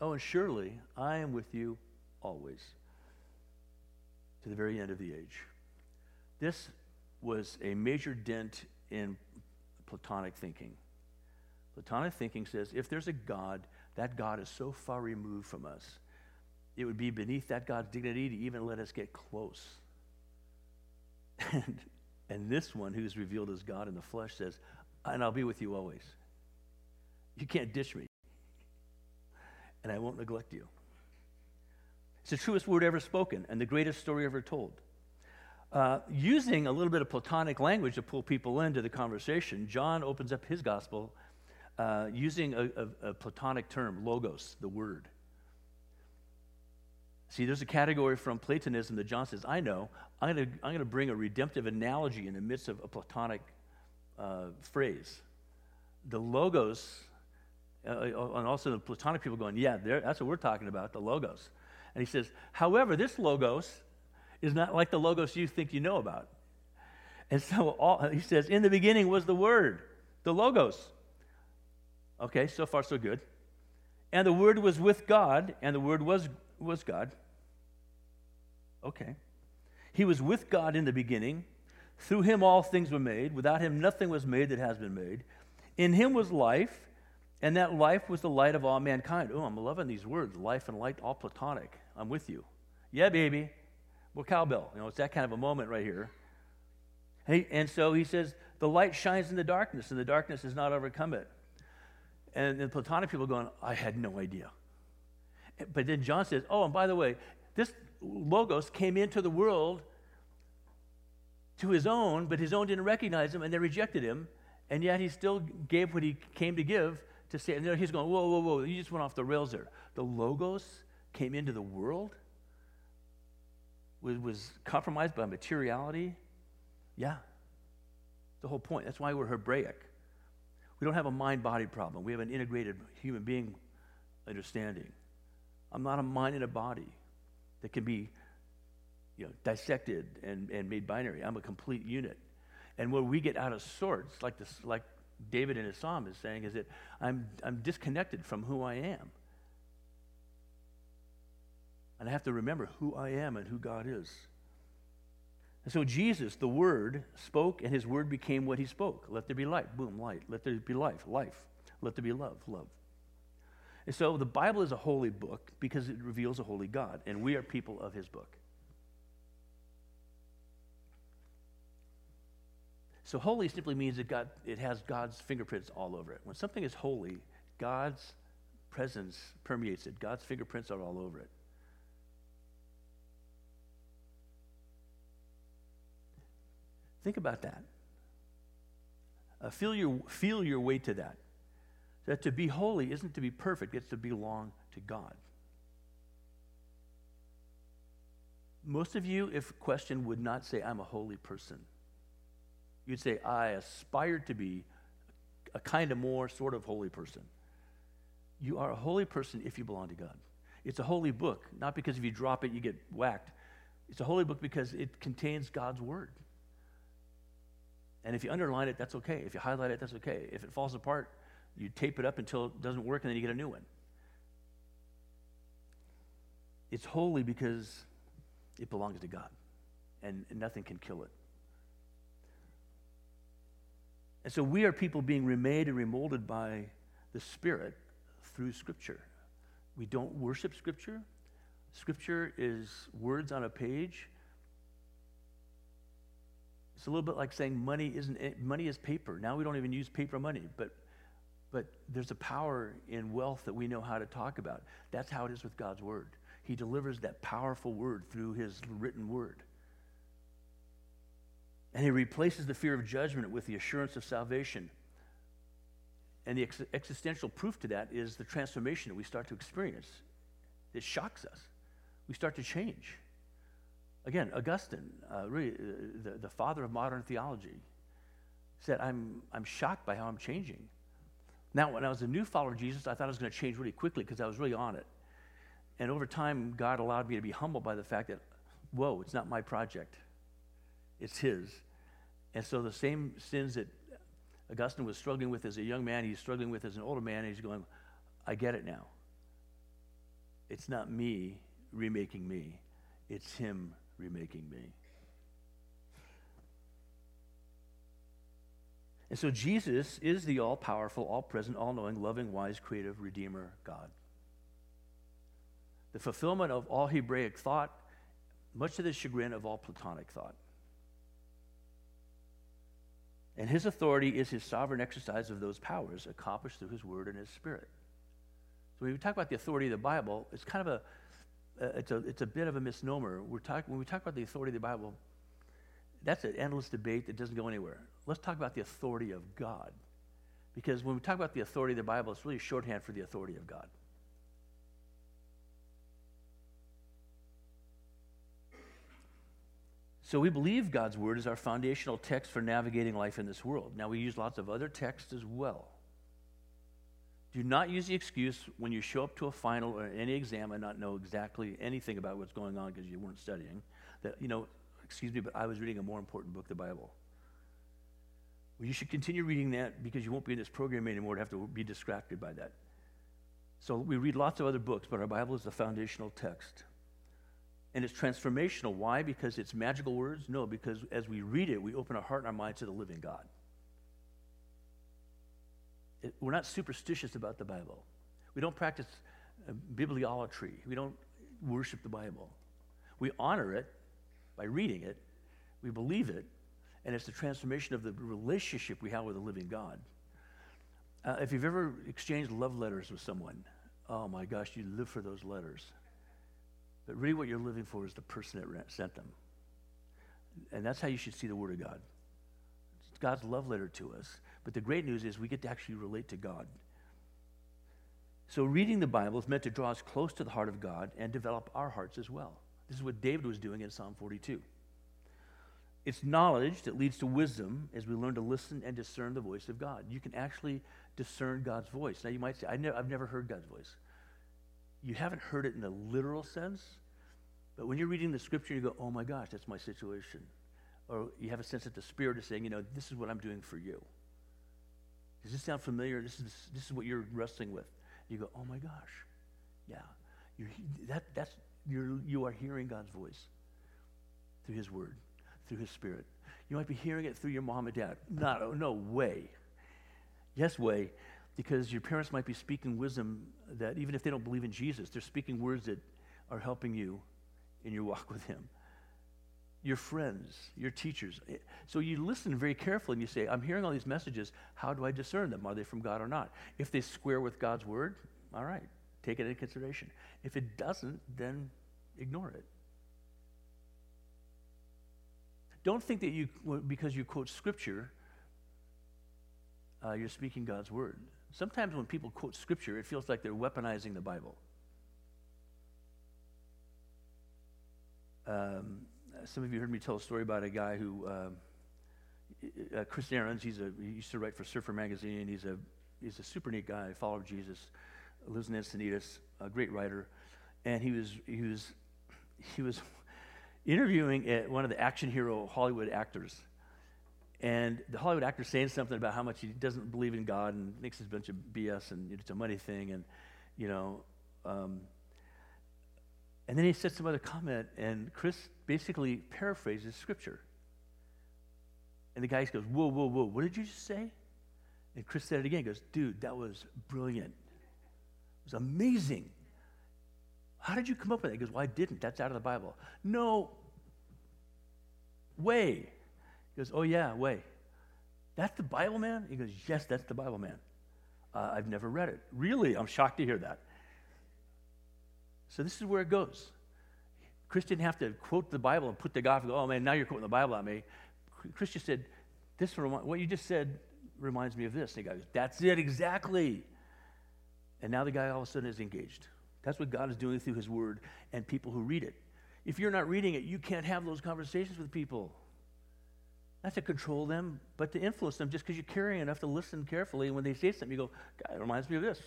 Oh, and surely I am with you always to the very end of the age. This was a major dent in Platonic thinking. Platonic thinking says if there's a God, that God is so far removed from us, it would be beneath that God's dignity to even let us get close <laughs> and, and this one, who's revealed as God in the flesh, says, And I'll be with you always. You can't ditch me, and I won't neglect you. It's the truest word ever spoken and the greatest story ever told. Uh, using a little bit of Platonic language to pull people into the conversation, John opens up his gospel uh, using a, a, a Platonic term, logos, the word. See, there's a category from Platonism that John says, I know, I'm going to I'm to bring a redemptive analogy in the midst of a Platonic uh, phrase. The logos, uh, uh, and also the Platonic people going, yeah, that's what we're talking about, the logos. And he says, however, this logos is not like the logos you think you know about. And so all, he says, in the beginning was the Word, the logos. Okay, so far so good. And the Word was with God, and the Word was was God. Okay. He was with God in the beginning. Through him all things were made. Without him nothing was made that has been made. In him was life, and that life was the light of all mankind. Oh, I'm loving these words life and light, all platonic. I'm with you. Yeah, baby. Well, cowbell. You know, it's that kind of a moment right here. And, he, and so he says, the light shines in the darkness, and the darkness has not overcome it. And the Platonic people going, I had no idea. But then John says, oh, and by the way, this Logos came into the world to his own, but his own didn't recognize him and they rejected him. And yet he still gave what he came to give to say. And he's going, whoa, whoa, whoa, you just went off the rails there. The Logos came into the world, was, was compromised by materiality. Yeah. The whole point. That's why we're Hebraic. We don't have a mind body problem, we have an integrated human being understanding. I'm not a mind and a body that can be you know, dissected and, and made binary. I'm a complete unit. And where we get out of sorts, like, this, like David in his psalm is saying, is that I'm, I'm disconnected from who I am. And I have to remember who I am and who God is. And so Jesus, the Word, spoke, and his Word became what he spoke. Let there be light. Boom, light. Let there be life. Life. Let there be love. Love. And so the Bible is a holy book because it reveals a holy God, and we are people of his book. So holy simply means that God, it has God's fingerprints all over it. When something is holy, God's presence permeates it. God's fingerprints are all over it. Think about that. Uh, feel, your, feel your way to that. That to be holy isn't to be perfect, it's to belong to God. Most of you, if questioned, would not say, I'm a holy person. You'd say, I aspire to be a kind of more sort of holy person. You are a holy person if you belong to God. It's a holy book, not because if you drop it, you get whacked. It's a holy book because it contains God's word. And if you underline it, that's okay. If you highlight it, that's okay. If it falls apart, you tape it up until it doesn't work and then you get a new one. It's holy because it belongs to God, and nothing can kill it. And so we are people being remade and remolded by the Spirit through Scripture. We don't worship Scripture. Scripture is words on a page. It's a little bit like saying money isn't money is paper. Now we don't even use paper money, but but there's a power in wealth that we know how to talk about. That's how it is with God's word. He delivers that powerful word through his written word. And he replaces the fear of judgment with the assurance of salvation. And the ex- existential proof to that is the transformation that we start to experience. It shocks us. We start to change. Again, Augustine, uh, really, uh, the, the father of modern theology, said, I'm, I'm shocked by how I'm changing. Now, when I was a new follower of Jesus, I thought I was going to change really quickly because I was really on it. And over time, God allowed me to be humbled by the fact that, whoa, it's not my project, it's His. And so the same sins that Augustine was struggling with as a young man, he's struggling with as an older man, and he's going, I get it now. It's not me remaking me, it's Him remaking me. And so Jesus is the all powerful, all present, all knowing, loving, wise, creative, redeemer God. The fulfillment of all Hebraic thought, much to the chagrin of all Platonic thought. And his authority is his sovereign exercise of those powers accomplished through his word and his spirit. So when we talk about the authority of the Bible, it's kind of a, uh, it's a, it's a bit of a misnomer. We're talk, when we talk about the authority of the Bible, that's an endless debate that doesn't go anywhere. Let's talk about the authority of God. Because when we talk about the authority of the Bible, it's really shorthand for the authority of God. So we believe God's word is our foundational text for navigating life in this world. Now, we use lots of other texts as well. Do not use the excuse when you show up to a final or any exam and not know exactly anything about what's going on because you weren't studying. That, you know, excuse me, but I was reading a more important book, the Bible. Well, you should continue reading that because you won't be in this program anymore to have to be distracted by that. So we read lots of other books, but our Bible is the foundational text. And it's transformational. Why? Because it's magical words? No, because as we read it, we open our heart and our mind to the living God. It, we're not superstitious about the Bible. We don't practice uh, bibliolatry. We don't worship the Bible. We honor it by reading it, we believe it, and it's the transformation of the relationship we have with the living God. Uh, if you've ever exchanged love letters with someone, oh my gosh, you live for those letters. But really, what you're living for is the person that sent them. And that's how you should see the Word of God. It's God's love letter to us. But the great news is we get to actually relate to God. So, reading the Bible is meant to draw us close to the heart of God and develop our hearts as well. This is what David was doing in Psalm 42. It's knowledge that leads to wisdom as we learn to listen and discern the voice of God. You can actually discern God's voice. Now, you might say, I I've never heard God's voice. You haven't heard it in the literal sense, but when you're reading the scripture, you go, oh my gosh, that's my situation. Or you have a sense that the Spirit is saying, you know, this is what I'm doing for you. Does this sound familiar? This is, this is what you're wrestling with. You go, oh my gosh, yeah. You're, that, that's, you're, you are hearing God's voice through His Word, through His Spirit. You might be hearing it through your mom and dad. No, no way. Yes, way, because your parents might be speaking wisdom that even if they don't believe in Jesus, they're speaking words that are helping you in your walk <laughs> with Him. Your friends, your teachers. So you listen very carefully and you say, I'm hearing all these messages. How do I discern them? Are they from God or not? If they square with God's word, all right, take it into consideration. If it doesn't, then ignore it. Don't think that you, because you quote scripture, uh, you're speaking God's word. Sometimes when people quote scripture, it feels like they're weaponizing the Bible. Um, some of you heard me tell a story about a guy who, uh, uh, Chris Ahrens, he's a, he used to write for Surfer Magazine. He's a, he's a super neat guy, follower of Jesus, lives in Encinitas, a great writer. And he was, he was, he was <laughs> interviewing one of the action hero Hollywood actors. And the Hollywood actor saying something about how much he doesn't believe in God and it's a bunch of BS and it's a money thing. And, you know, um, and then he said some other comment, and Chris basically paraphrases scripture. And the guy goes, Whoa, whoa, whoa, what did you just say? And Chris said it again. He goes, Dude, that was brilliant. It was amazing. How did you come up with that? He goes, Well, I didn't. That's out of the Bible. No way. He goes, Oh, yeah, wait. That's the Bible, man? He goes, Yes, that's the Bible, man. Uh, I've never read it. Really? I'm shocked to hear that. So this is where it goes. Chris didn't have to quote the Bible and put the God and go, oh man, now you're quoting the Bible at me. Chris just said, this what you just said reminds me of this. And the guy goes, that's it, exactly. And now the guy all of a sudden is engaged. That's what God is doing through his word and people who read it. If you're not reading it, you can't have those conversations with people. Not to control them, but to influence them just because you're caring enough to listen carefully. And when they say something, you go, God, it reminds me of this.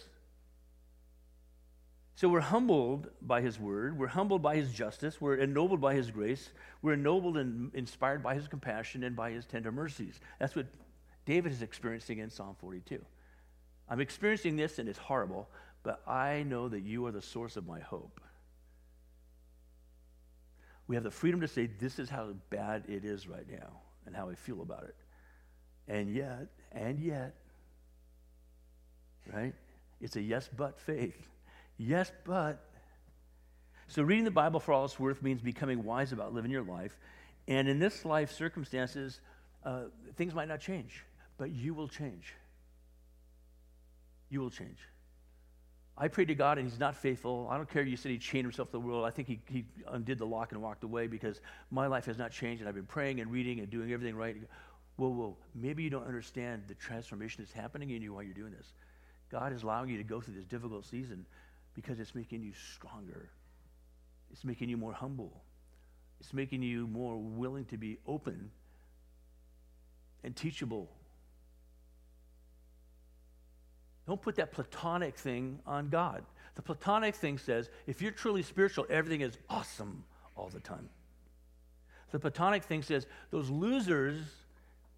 So we're humbled by his word. We're humbled by his justice. We're ennobled by his grace. We're ennobled and inspired by his compassion and by his tender mercies. That's what David is experiencing in Psalm 42. I'm experiencing this and it's horrible, but I know that you are the source of my hope. We have the freedom to say, This is how bad it is right now and how we feel about it. And yet, and yet, right? It's a yes, but faith. Yes, but. So, reading the Bible for all it's worth means becoming wise about living your life. And in this life, circumstances, uh, things might not change, but you will change. You will change. I prayed to God and He's not faithful. I don't care you said He chained Himself to the world. I think he, he undid the lock and walked away because my life has not changed and I've been praying and reading and doing everything right. Whoa, whoa. Maybe you don't understand the transformation that's happening in you while you're doing this. God is allowing you to go through this difficult season because it's making you stronger. It's making you more humble. It's making you more willing to be open and teachable. Don't put that platonic thing on God. The platonic thing says if you're truly spiritual, everything is awesome all the time. The platonic thing says those losers,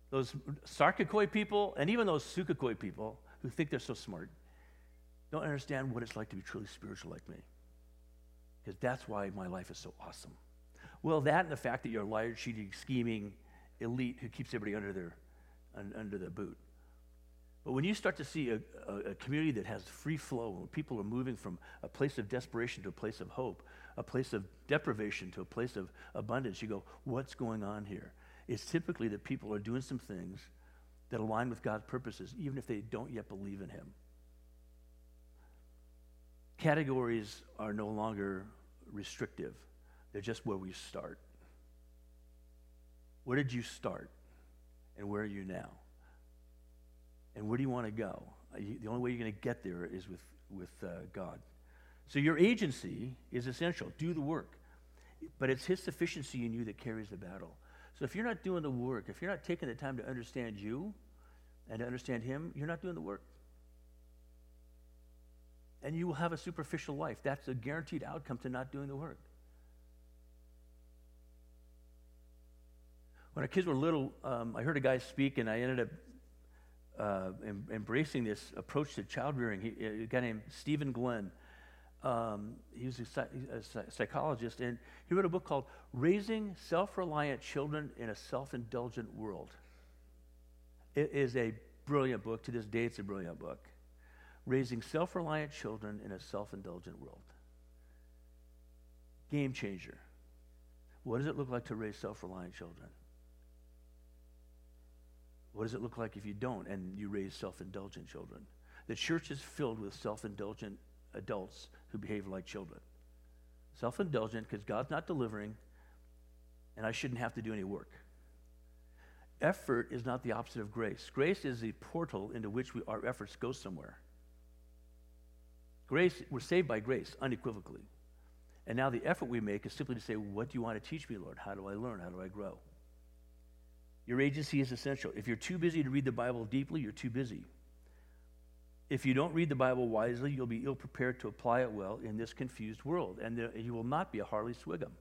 those sarkikoi people, and even those psychikoi people who think they're so smart, don't understand what it's like to be truly spiritual like me. Because that's why my life is so awesome. Well, that and the fact that you're a liar, cheating, scheming elite who keeps everybody under their under the boot. But when you start to see a, a, a, community that has free flow, when people are moving from a place of desperation to a place of hope, a place of deprivation to a place of abundance, you go, what's going on here? It's typically that people are doing some things that align with God's purposes, even if they don't yet believe in Him. Categories are no longer restrictive, they're just where we start. Where did you start? And where are you now? And where do you want to go? Uh, the only way you're going to get there is with, with uh, God. So your agency is essential. Do the work. But it's His sufficiency in you that carries the battle. So if you're not doing the work, if you're not taking the time to understand you and to understand Him, you're not doing the work. And you will have a superficial life. That's a guaranteed outcome to not doing the work. When our kids were little, um, I heard a guy speak, and I ended up uh, em- embracing this approach to child rearing. He, a guy named Stephen Glenn. Um, he was a, a psychologist, and he wrote a book called Raising Self Reliant Children in a Self Indulgent World. It is a brilliant book. To this day, it's a brilliant book. Raising Self Reliant Children in a Self Indulgent World. Game changer. What does it look like to raise self reliant children? What does it look like if you don't and you raise self indulgent children? The church is filled with self indulgent adults who behave like children. Self indulgent because God's not delivering and I shouldn't have to do any work. Effort is not the opposite of grace. Grace is the portal into which we, our efforts go somewhere. Grace, we're saved by grace, unequivocally. And now the effort we make is simply to say, What do you want to teach me, Lord? How do I learn? How do I grow? Your agency is essential. If you're too busy to read the Bible deeply, you're too busy. If you don't read the Bible wisely, you'll be ill prepared to apply it well in this confused world, and there, you will not be a Harley Swiggum.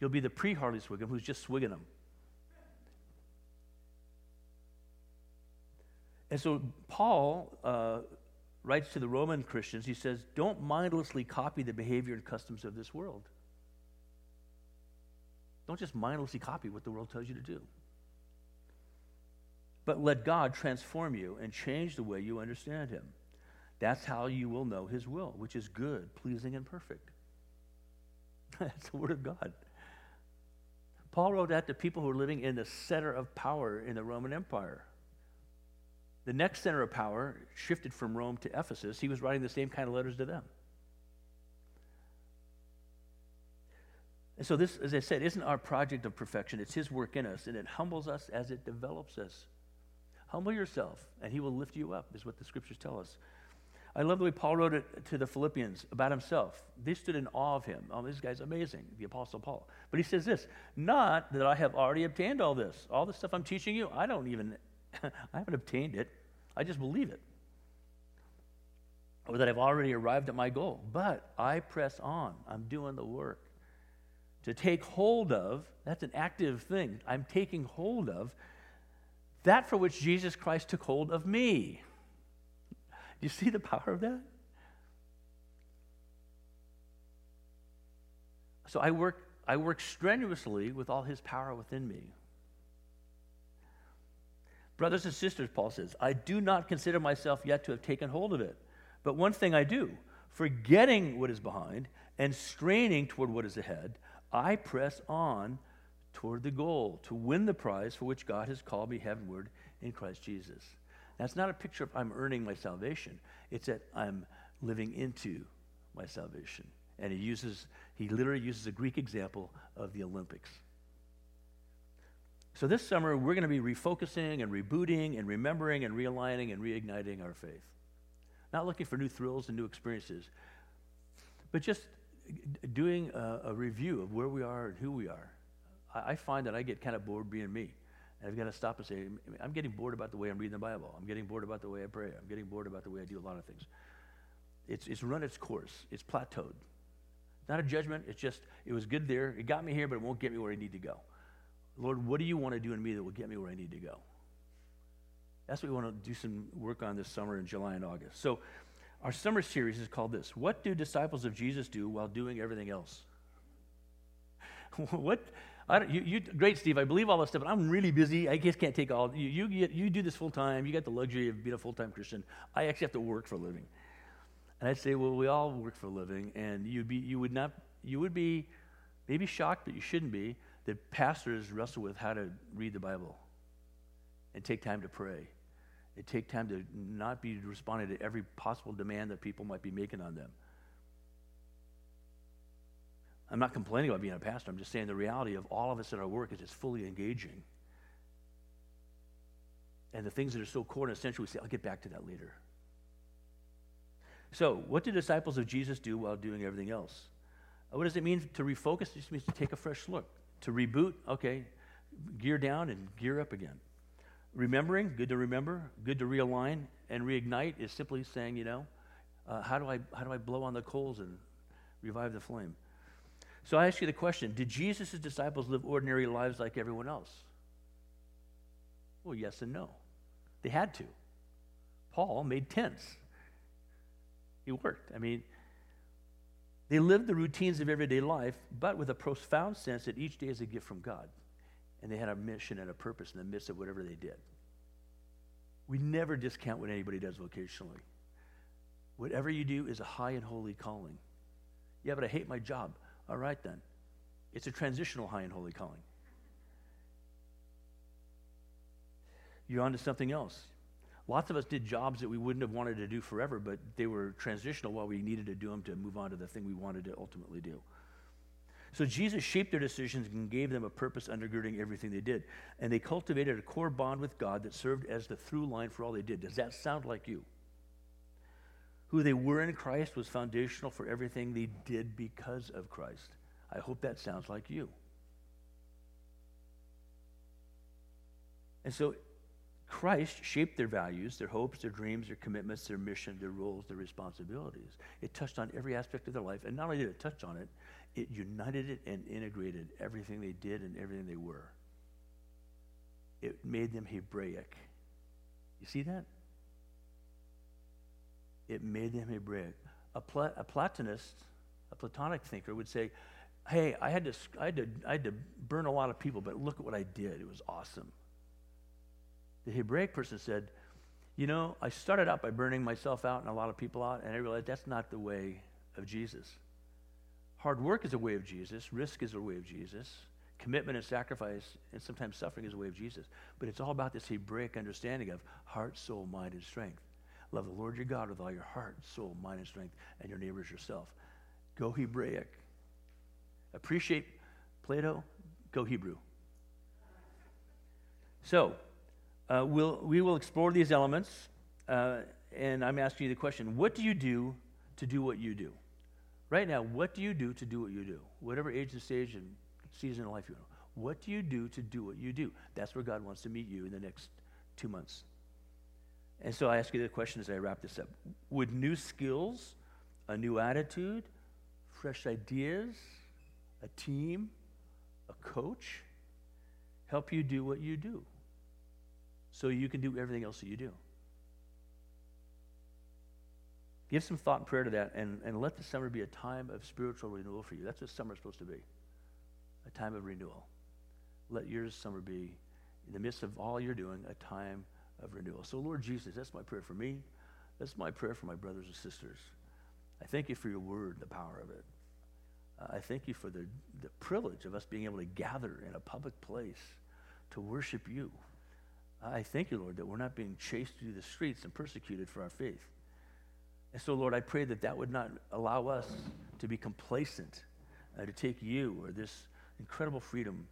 You'll be the pre Harley Swiggum who's just swigging them. And so Paul uh, writes to the Roman Christians, he says, Don't mindlessly copy the behavior and customs of this world. Don't just mindlessly copy what the world tells you to do. But let God transform you and change the way you understand Him. That's how you will know His will, which is good, pleasing, and perfect. <laughs> That's the Word of God. Paul wrote that to people who were living in the center of power in the Roman Empire. The next center of power shifted from Rome to Ephesus. He was writing the same kind of letters to them. And so, this, as I said, isn't our project of perfection. It's His work in us, and it humbles us as it develops us. Humble yourself, and He will lift you up, is what the scriptures tell us. I love the way Paul wrote it to the Philippians about himself. They stood in awe of him. Oh, this guy's amazing, the Apostle Paul. But he says this Not that I have already obtained all this. All the stuff I'm teaching you, I don't even, <laughs> I haven't obtained it. I just believe it. Or that I've already arrived at my goal. But I press on. I'm doing the work. To take hold of, that's an active thing. I'm taking hold of that for which Jesus Christ took hold of me. Do you see the power of that? So I work, I work strenuously with all his power within me. Brothers and sisters, Paul says, I do not consider myself yet to have taken hold of it. But one thing I do, forgetting what is behind and straining toward what is ahead, I press on toward the goal to win the prize for which God has called me heavenward in Christ Jesus. That's not a picture of I'm earning my salvation. It's that I'm living into my salvation. And he uses, he literally uses a Greek example of the Olympics. So this summer, we're going to be refocusing and rebooting and remembering and realigning and reigniting our faith. Not looking for new thrills and new experiences, but just doing a, a review of where we are and who we are. I, I find that I get kind of bored being me. And I've got to stop and say, I'm getting bored about the way I'm reading the Bible. I'm getting bored about the way I pray. I'm getting bored about the way I do a lot of things. It's, it's run its course. It's plateaued. Not a judgment. It's just, it was good there. It got me here, but it won't get me where I need to go. Lord, what do you want to do in me that will get me where I need to go? That's what we want to do some work on this summer in July and August. So, our summer series is called this What do disciples of Jesus do while doing everything else? <laughs> what? You, you, great, Steve. I believe all this stuff, but I'm really busy. I just can't take all. You, you, get, you do this full time. You got the luxury of being a full time Christian. I actually have to work for a living. And I'd say, well, we all work for a living, and you'd be, you would not, you would be maybe shocked, but you shouldn't be that pastors wrestle with how to read the Bible and take time to pray and take time to not be responding to every possible demand that people might be making on them. I'm not complaining about being a pastor. I'm just saying the reality of all of us in our work is it's fully engaging. And the things that are so core and essential, we say, I'll get back to that later. So, what do disciples of Jesus do while doing everything else? Uh, what does it mean to refocus? It just means to take a fresh look. To reboot, okay, gear down and gear up again. Remembering, good to remember, good to realign, and reignite is simply saying, you know, uh, how, do I, how do I blow on the coals and revive the flame? So I ask you the question Did Jesus' disciples live ordinary lives like everyone else? Well, yes and no. They had to. Paul made tents, he worked. I mean, they lived the routines of everyday life, but with a profound sense that each day is a gift from God. And they had a mission and a purpose in the midst of whatever they did. We never discount what anybody does vocationally. Whatever you do is a high and holy calling. Yeah, but I hate my job. All right, then. It's a transitional high and holy calling. You're on to something else. Lots of us did jobs that we wouldn't have wanted to do forever, but they were transitional while we needed to do them to move on to the thing we wanted to ultimately do. So Jesus shaped their decisions and gave them a purpose undergirding everything they did. And they cultivated a core bond with God that served as the through line for all they did. Does that sound like you? Who they were in Christ was foundational for everything they did because of Christ. I hope that sounds like you. And so Christ shaped their values, their hopes, their dreams, their commitments, their mission, their roles, their responsibilities. It touched on every aspect of their life. And not only did it touch on it, it united it and integrated everything they did and everything they were. It made them Hebraic. You see that? It made them Hebraic. A, Pla- a Platonist, a Platonic thinker would say, hey, I had, to, I, had to, I had to burn a lot of people, but look at what I did. It was awesome. The Hebraic person said, You know, I started out by burning myself out and a lot of people out, and I realized that's not the way of Jesus. Hard work is a way of Jesus, risk is a way of Jesus, commitment and sacrifice, and sometimes suffering is a way of Jesus. But it's all about this Hebraic understanding of heart, soul, mind, and strength. Love the Lord your God with all your heart, soul, mind, and strength, and your neighbors yourself. Go Hebraic. Appreciate Plato, go Hebrew. So, uh, we'll, we will explore these elements, uh, and I'm asking you the question what do you do to do what you do? Right now, what do you do to do what you do? Whatever age and stage and season of life you're in, what do you do to do what you do? That's where God wants to meet you in the next two months. And so I ask you the question as I wrap this up Would new skills, a new attitude, fresh ideas, a team, a coach help you do what you do? So you can do everything else that you do. Give some thought and prayer to that, and, and let the summer be a time of spiritual renewal for you. That's what summer is supposed to be a time of renewal. Let your summer be, in the midst of all you're doing, a time of renewal. So, Lord Jesus, that's my prayer for me. That's my prayer for my brothers and sisters. I thank you for your word, the power of it. Uh, I thank you for the, the privilege of us being able to gather in a public place to worship you. I thank you, Lord, that we're not being chased through the streets and persecuted for our faith. And so, Lord, I pray that that would not allow us to be complacent, uh, to take you or this incredible freedom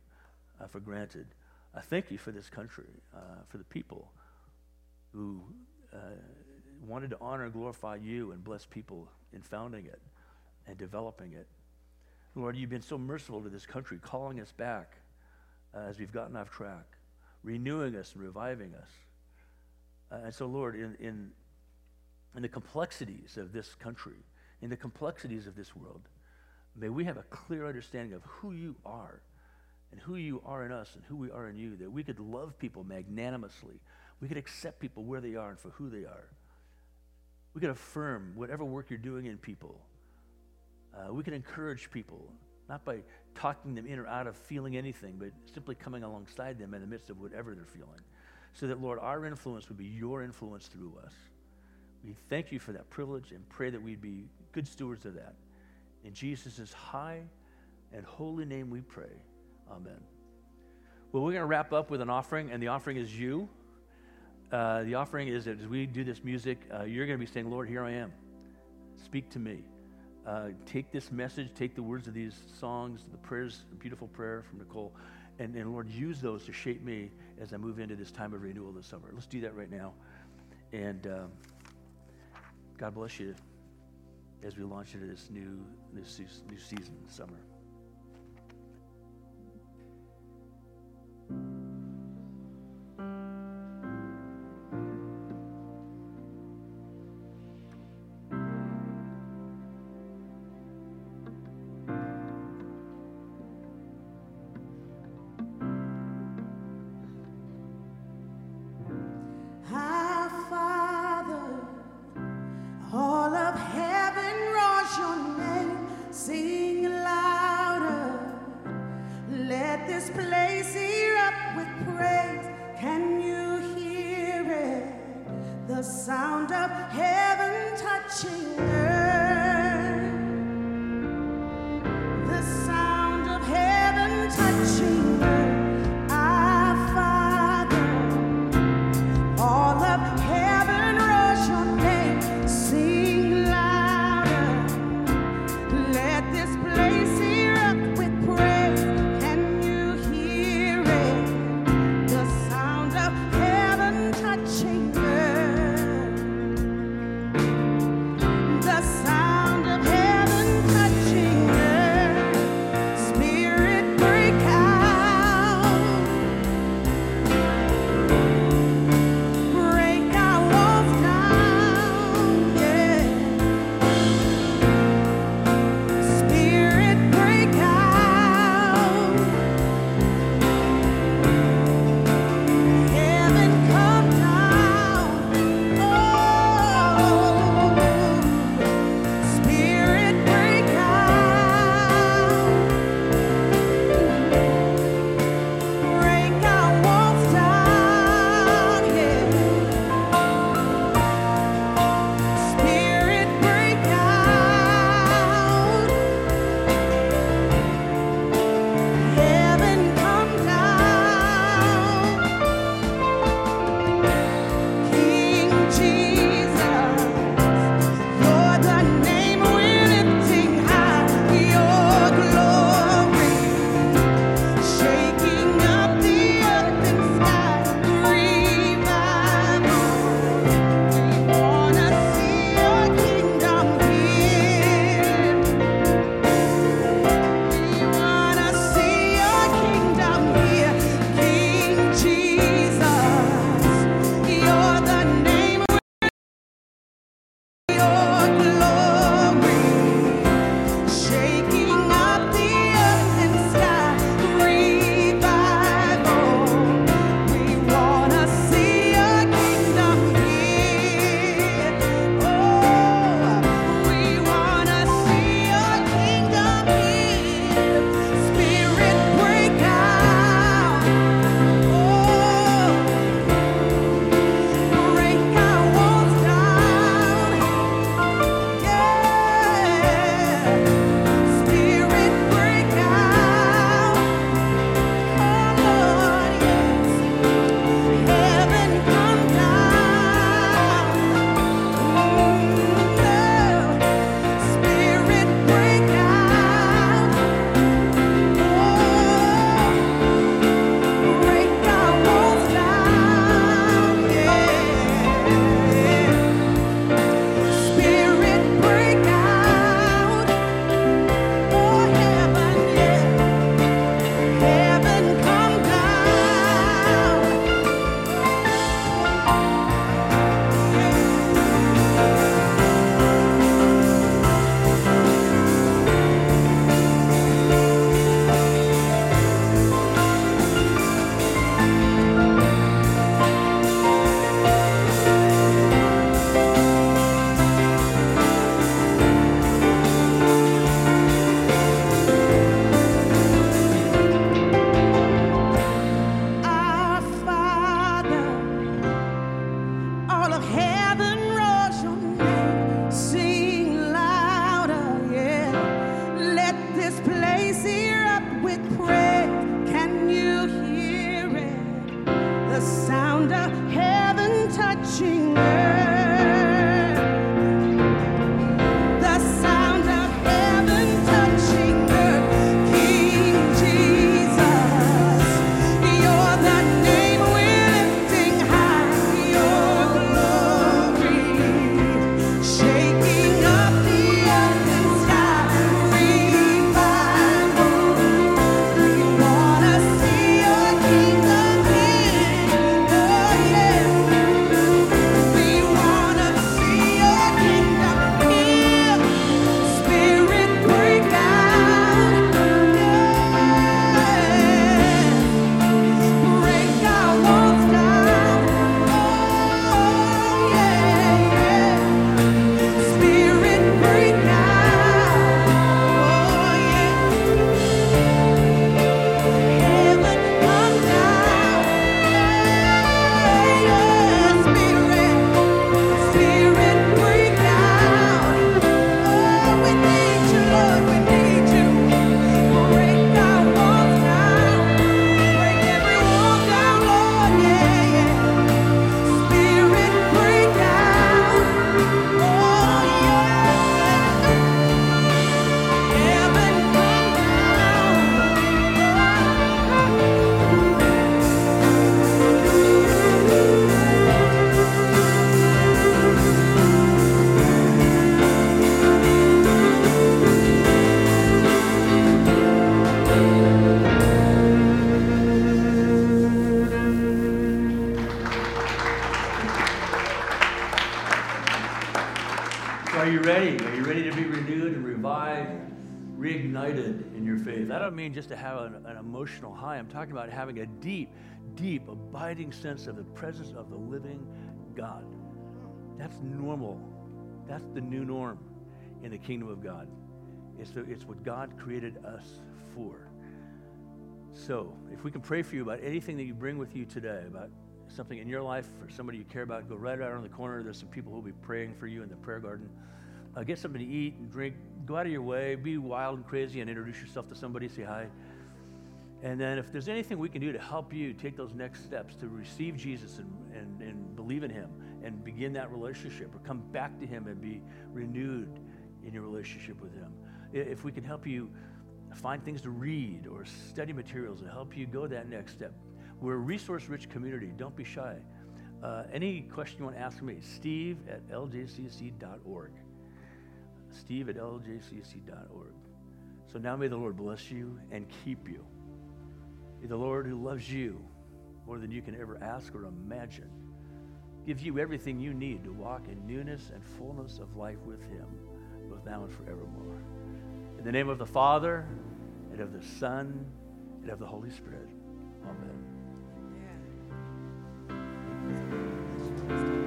uh, for granted. I thank you for this country, uh, for the people who uh, wanted to honor and glorify you and bless people in founding it and developing it. Lord, you've been so merciful to this country, calling us back uh, as we've gotten off track renewing us and reviving us. Uh, and so, Lord, in, in, in the complexities of this country, in the complexities of this world, may we have a clear understanding of who you are and who you are in us and who we are in you, that we could love people magnanimously. We could accept people where they are and for who they are. We could affirm whatever work you're doing in people. Uh, we can encourage people not by talking them in or out of feeling anything, but simply coming alongside them in the midst of whatever they're feeling. So that, Lord, our influence would be your influence through us. We thank you for that privilege and pray that we'd be good stewards of that. In Jesus' high and holy name we pray. Amen. Well, we're going to wrap up with an offering, and the offering is you. Uh, the offering is that as we do this music, uh, you're going to be saying, Lord, here I am. Speak to me uh, take this message, take the words of these songs, the prayers, the beautiful prayer from Nicole, and, and Lord, use those to shape me as I move into this time of renewal this summer. Let's do that right now. And um, God bless you as we launch into this new, this new season, summer. Talking about having a deep, deep, abiding sense of the presence of the living God. That's normal. That's the new norm in the kingdom of God. It's, the, it's what God created us for. So, if we can pray for you about anything that you bring with you today, about something in your life or somebody you care about, go right out on the corner. There's some people who will be praying for you in the prayer garden. Uh, get something to eat and drink. Go out of your way. Be wild and crazy and introduce yourself to somebody. Say hi. And then, if there's anything we can do to help you take those next steps to receive Jesus and, and, and believe in Him and begin that relationship or come back to Him and be renewed in your relationship with Him, if we can help you find things to read or study materials to help you go that next step, we're a resource rich community. Don't be shy. Uh, any question you want to ask me, steve at ljcc.org. Steve at ljcc.org. So now may the Lord bless you and keep you the Lord who loves you more than you can ever ask or imagine gives you everything you need to walk in newness and fullness of life with Him, both now and forevermore. In the name of the Father, and of the Son, and of the Holy Spirit. Amen. Yeah.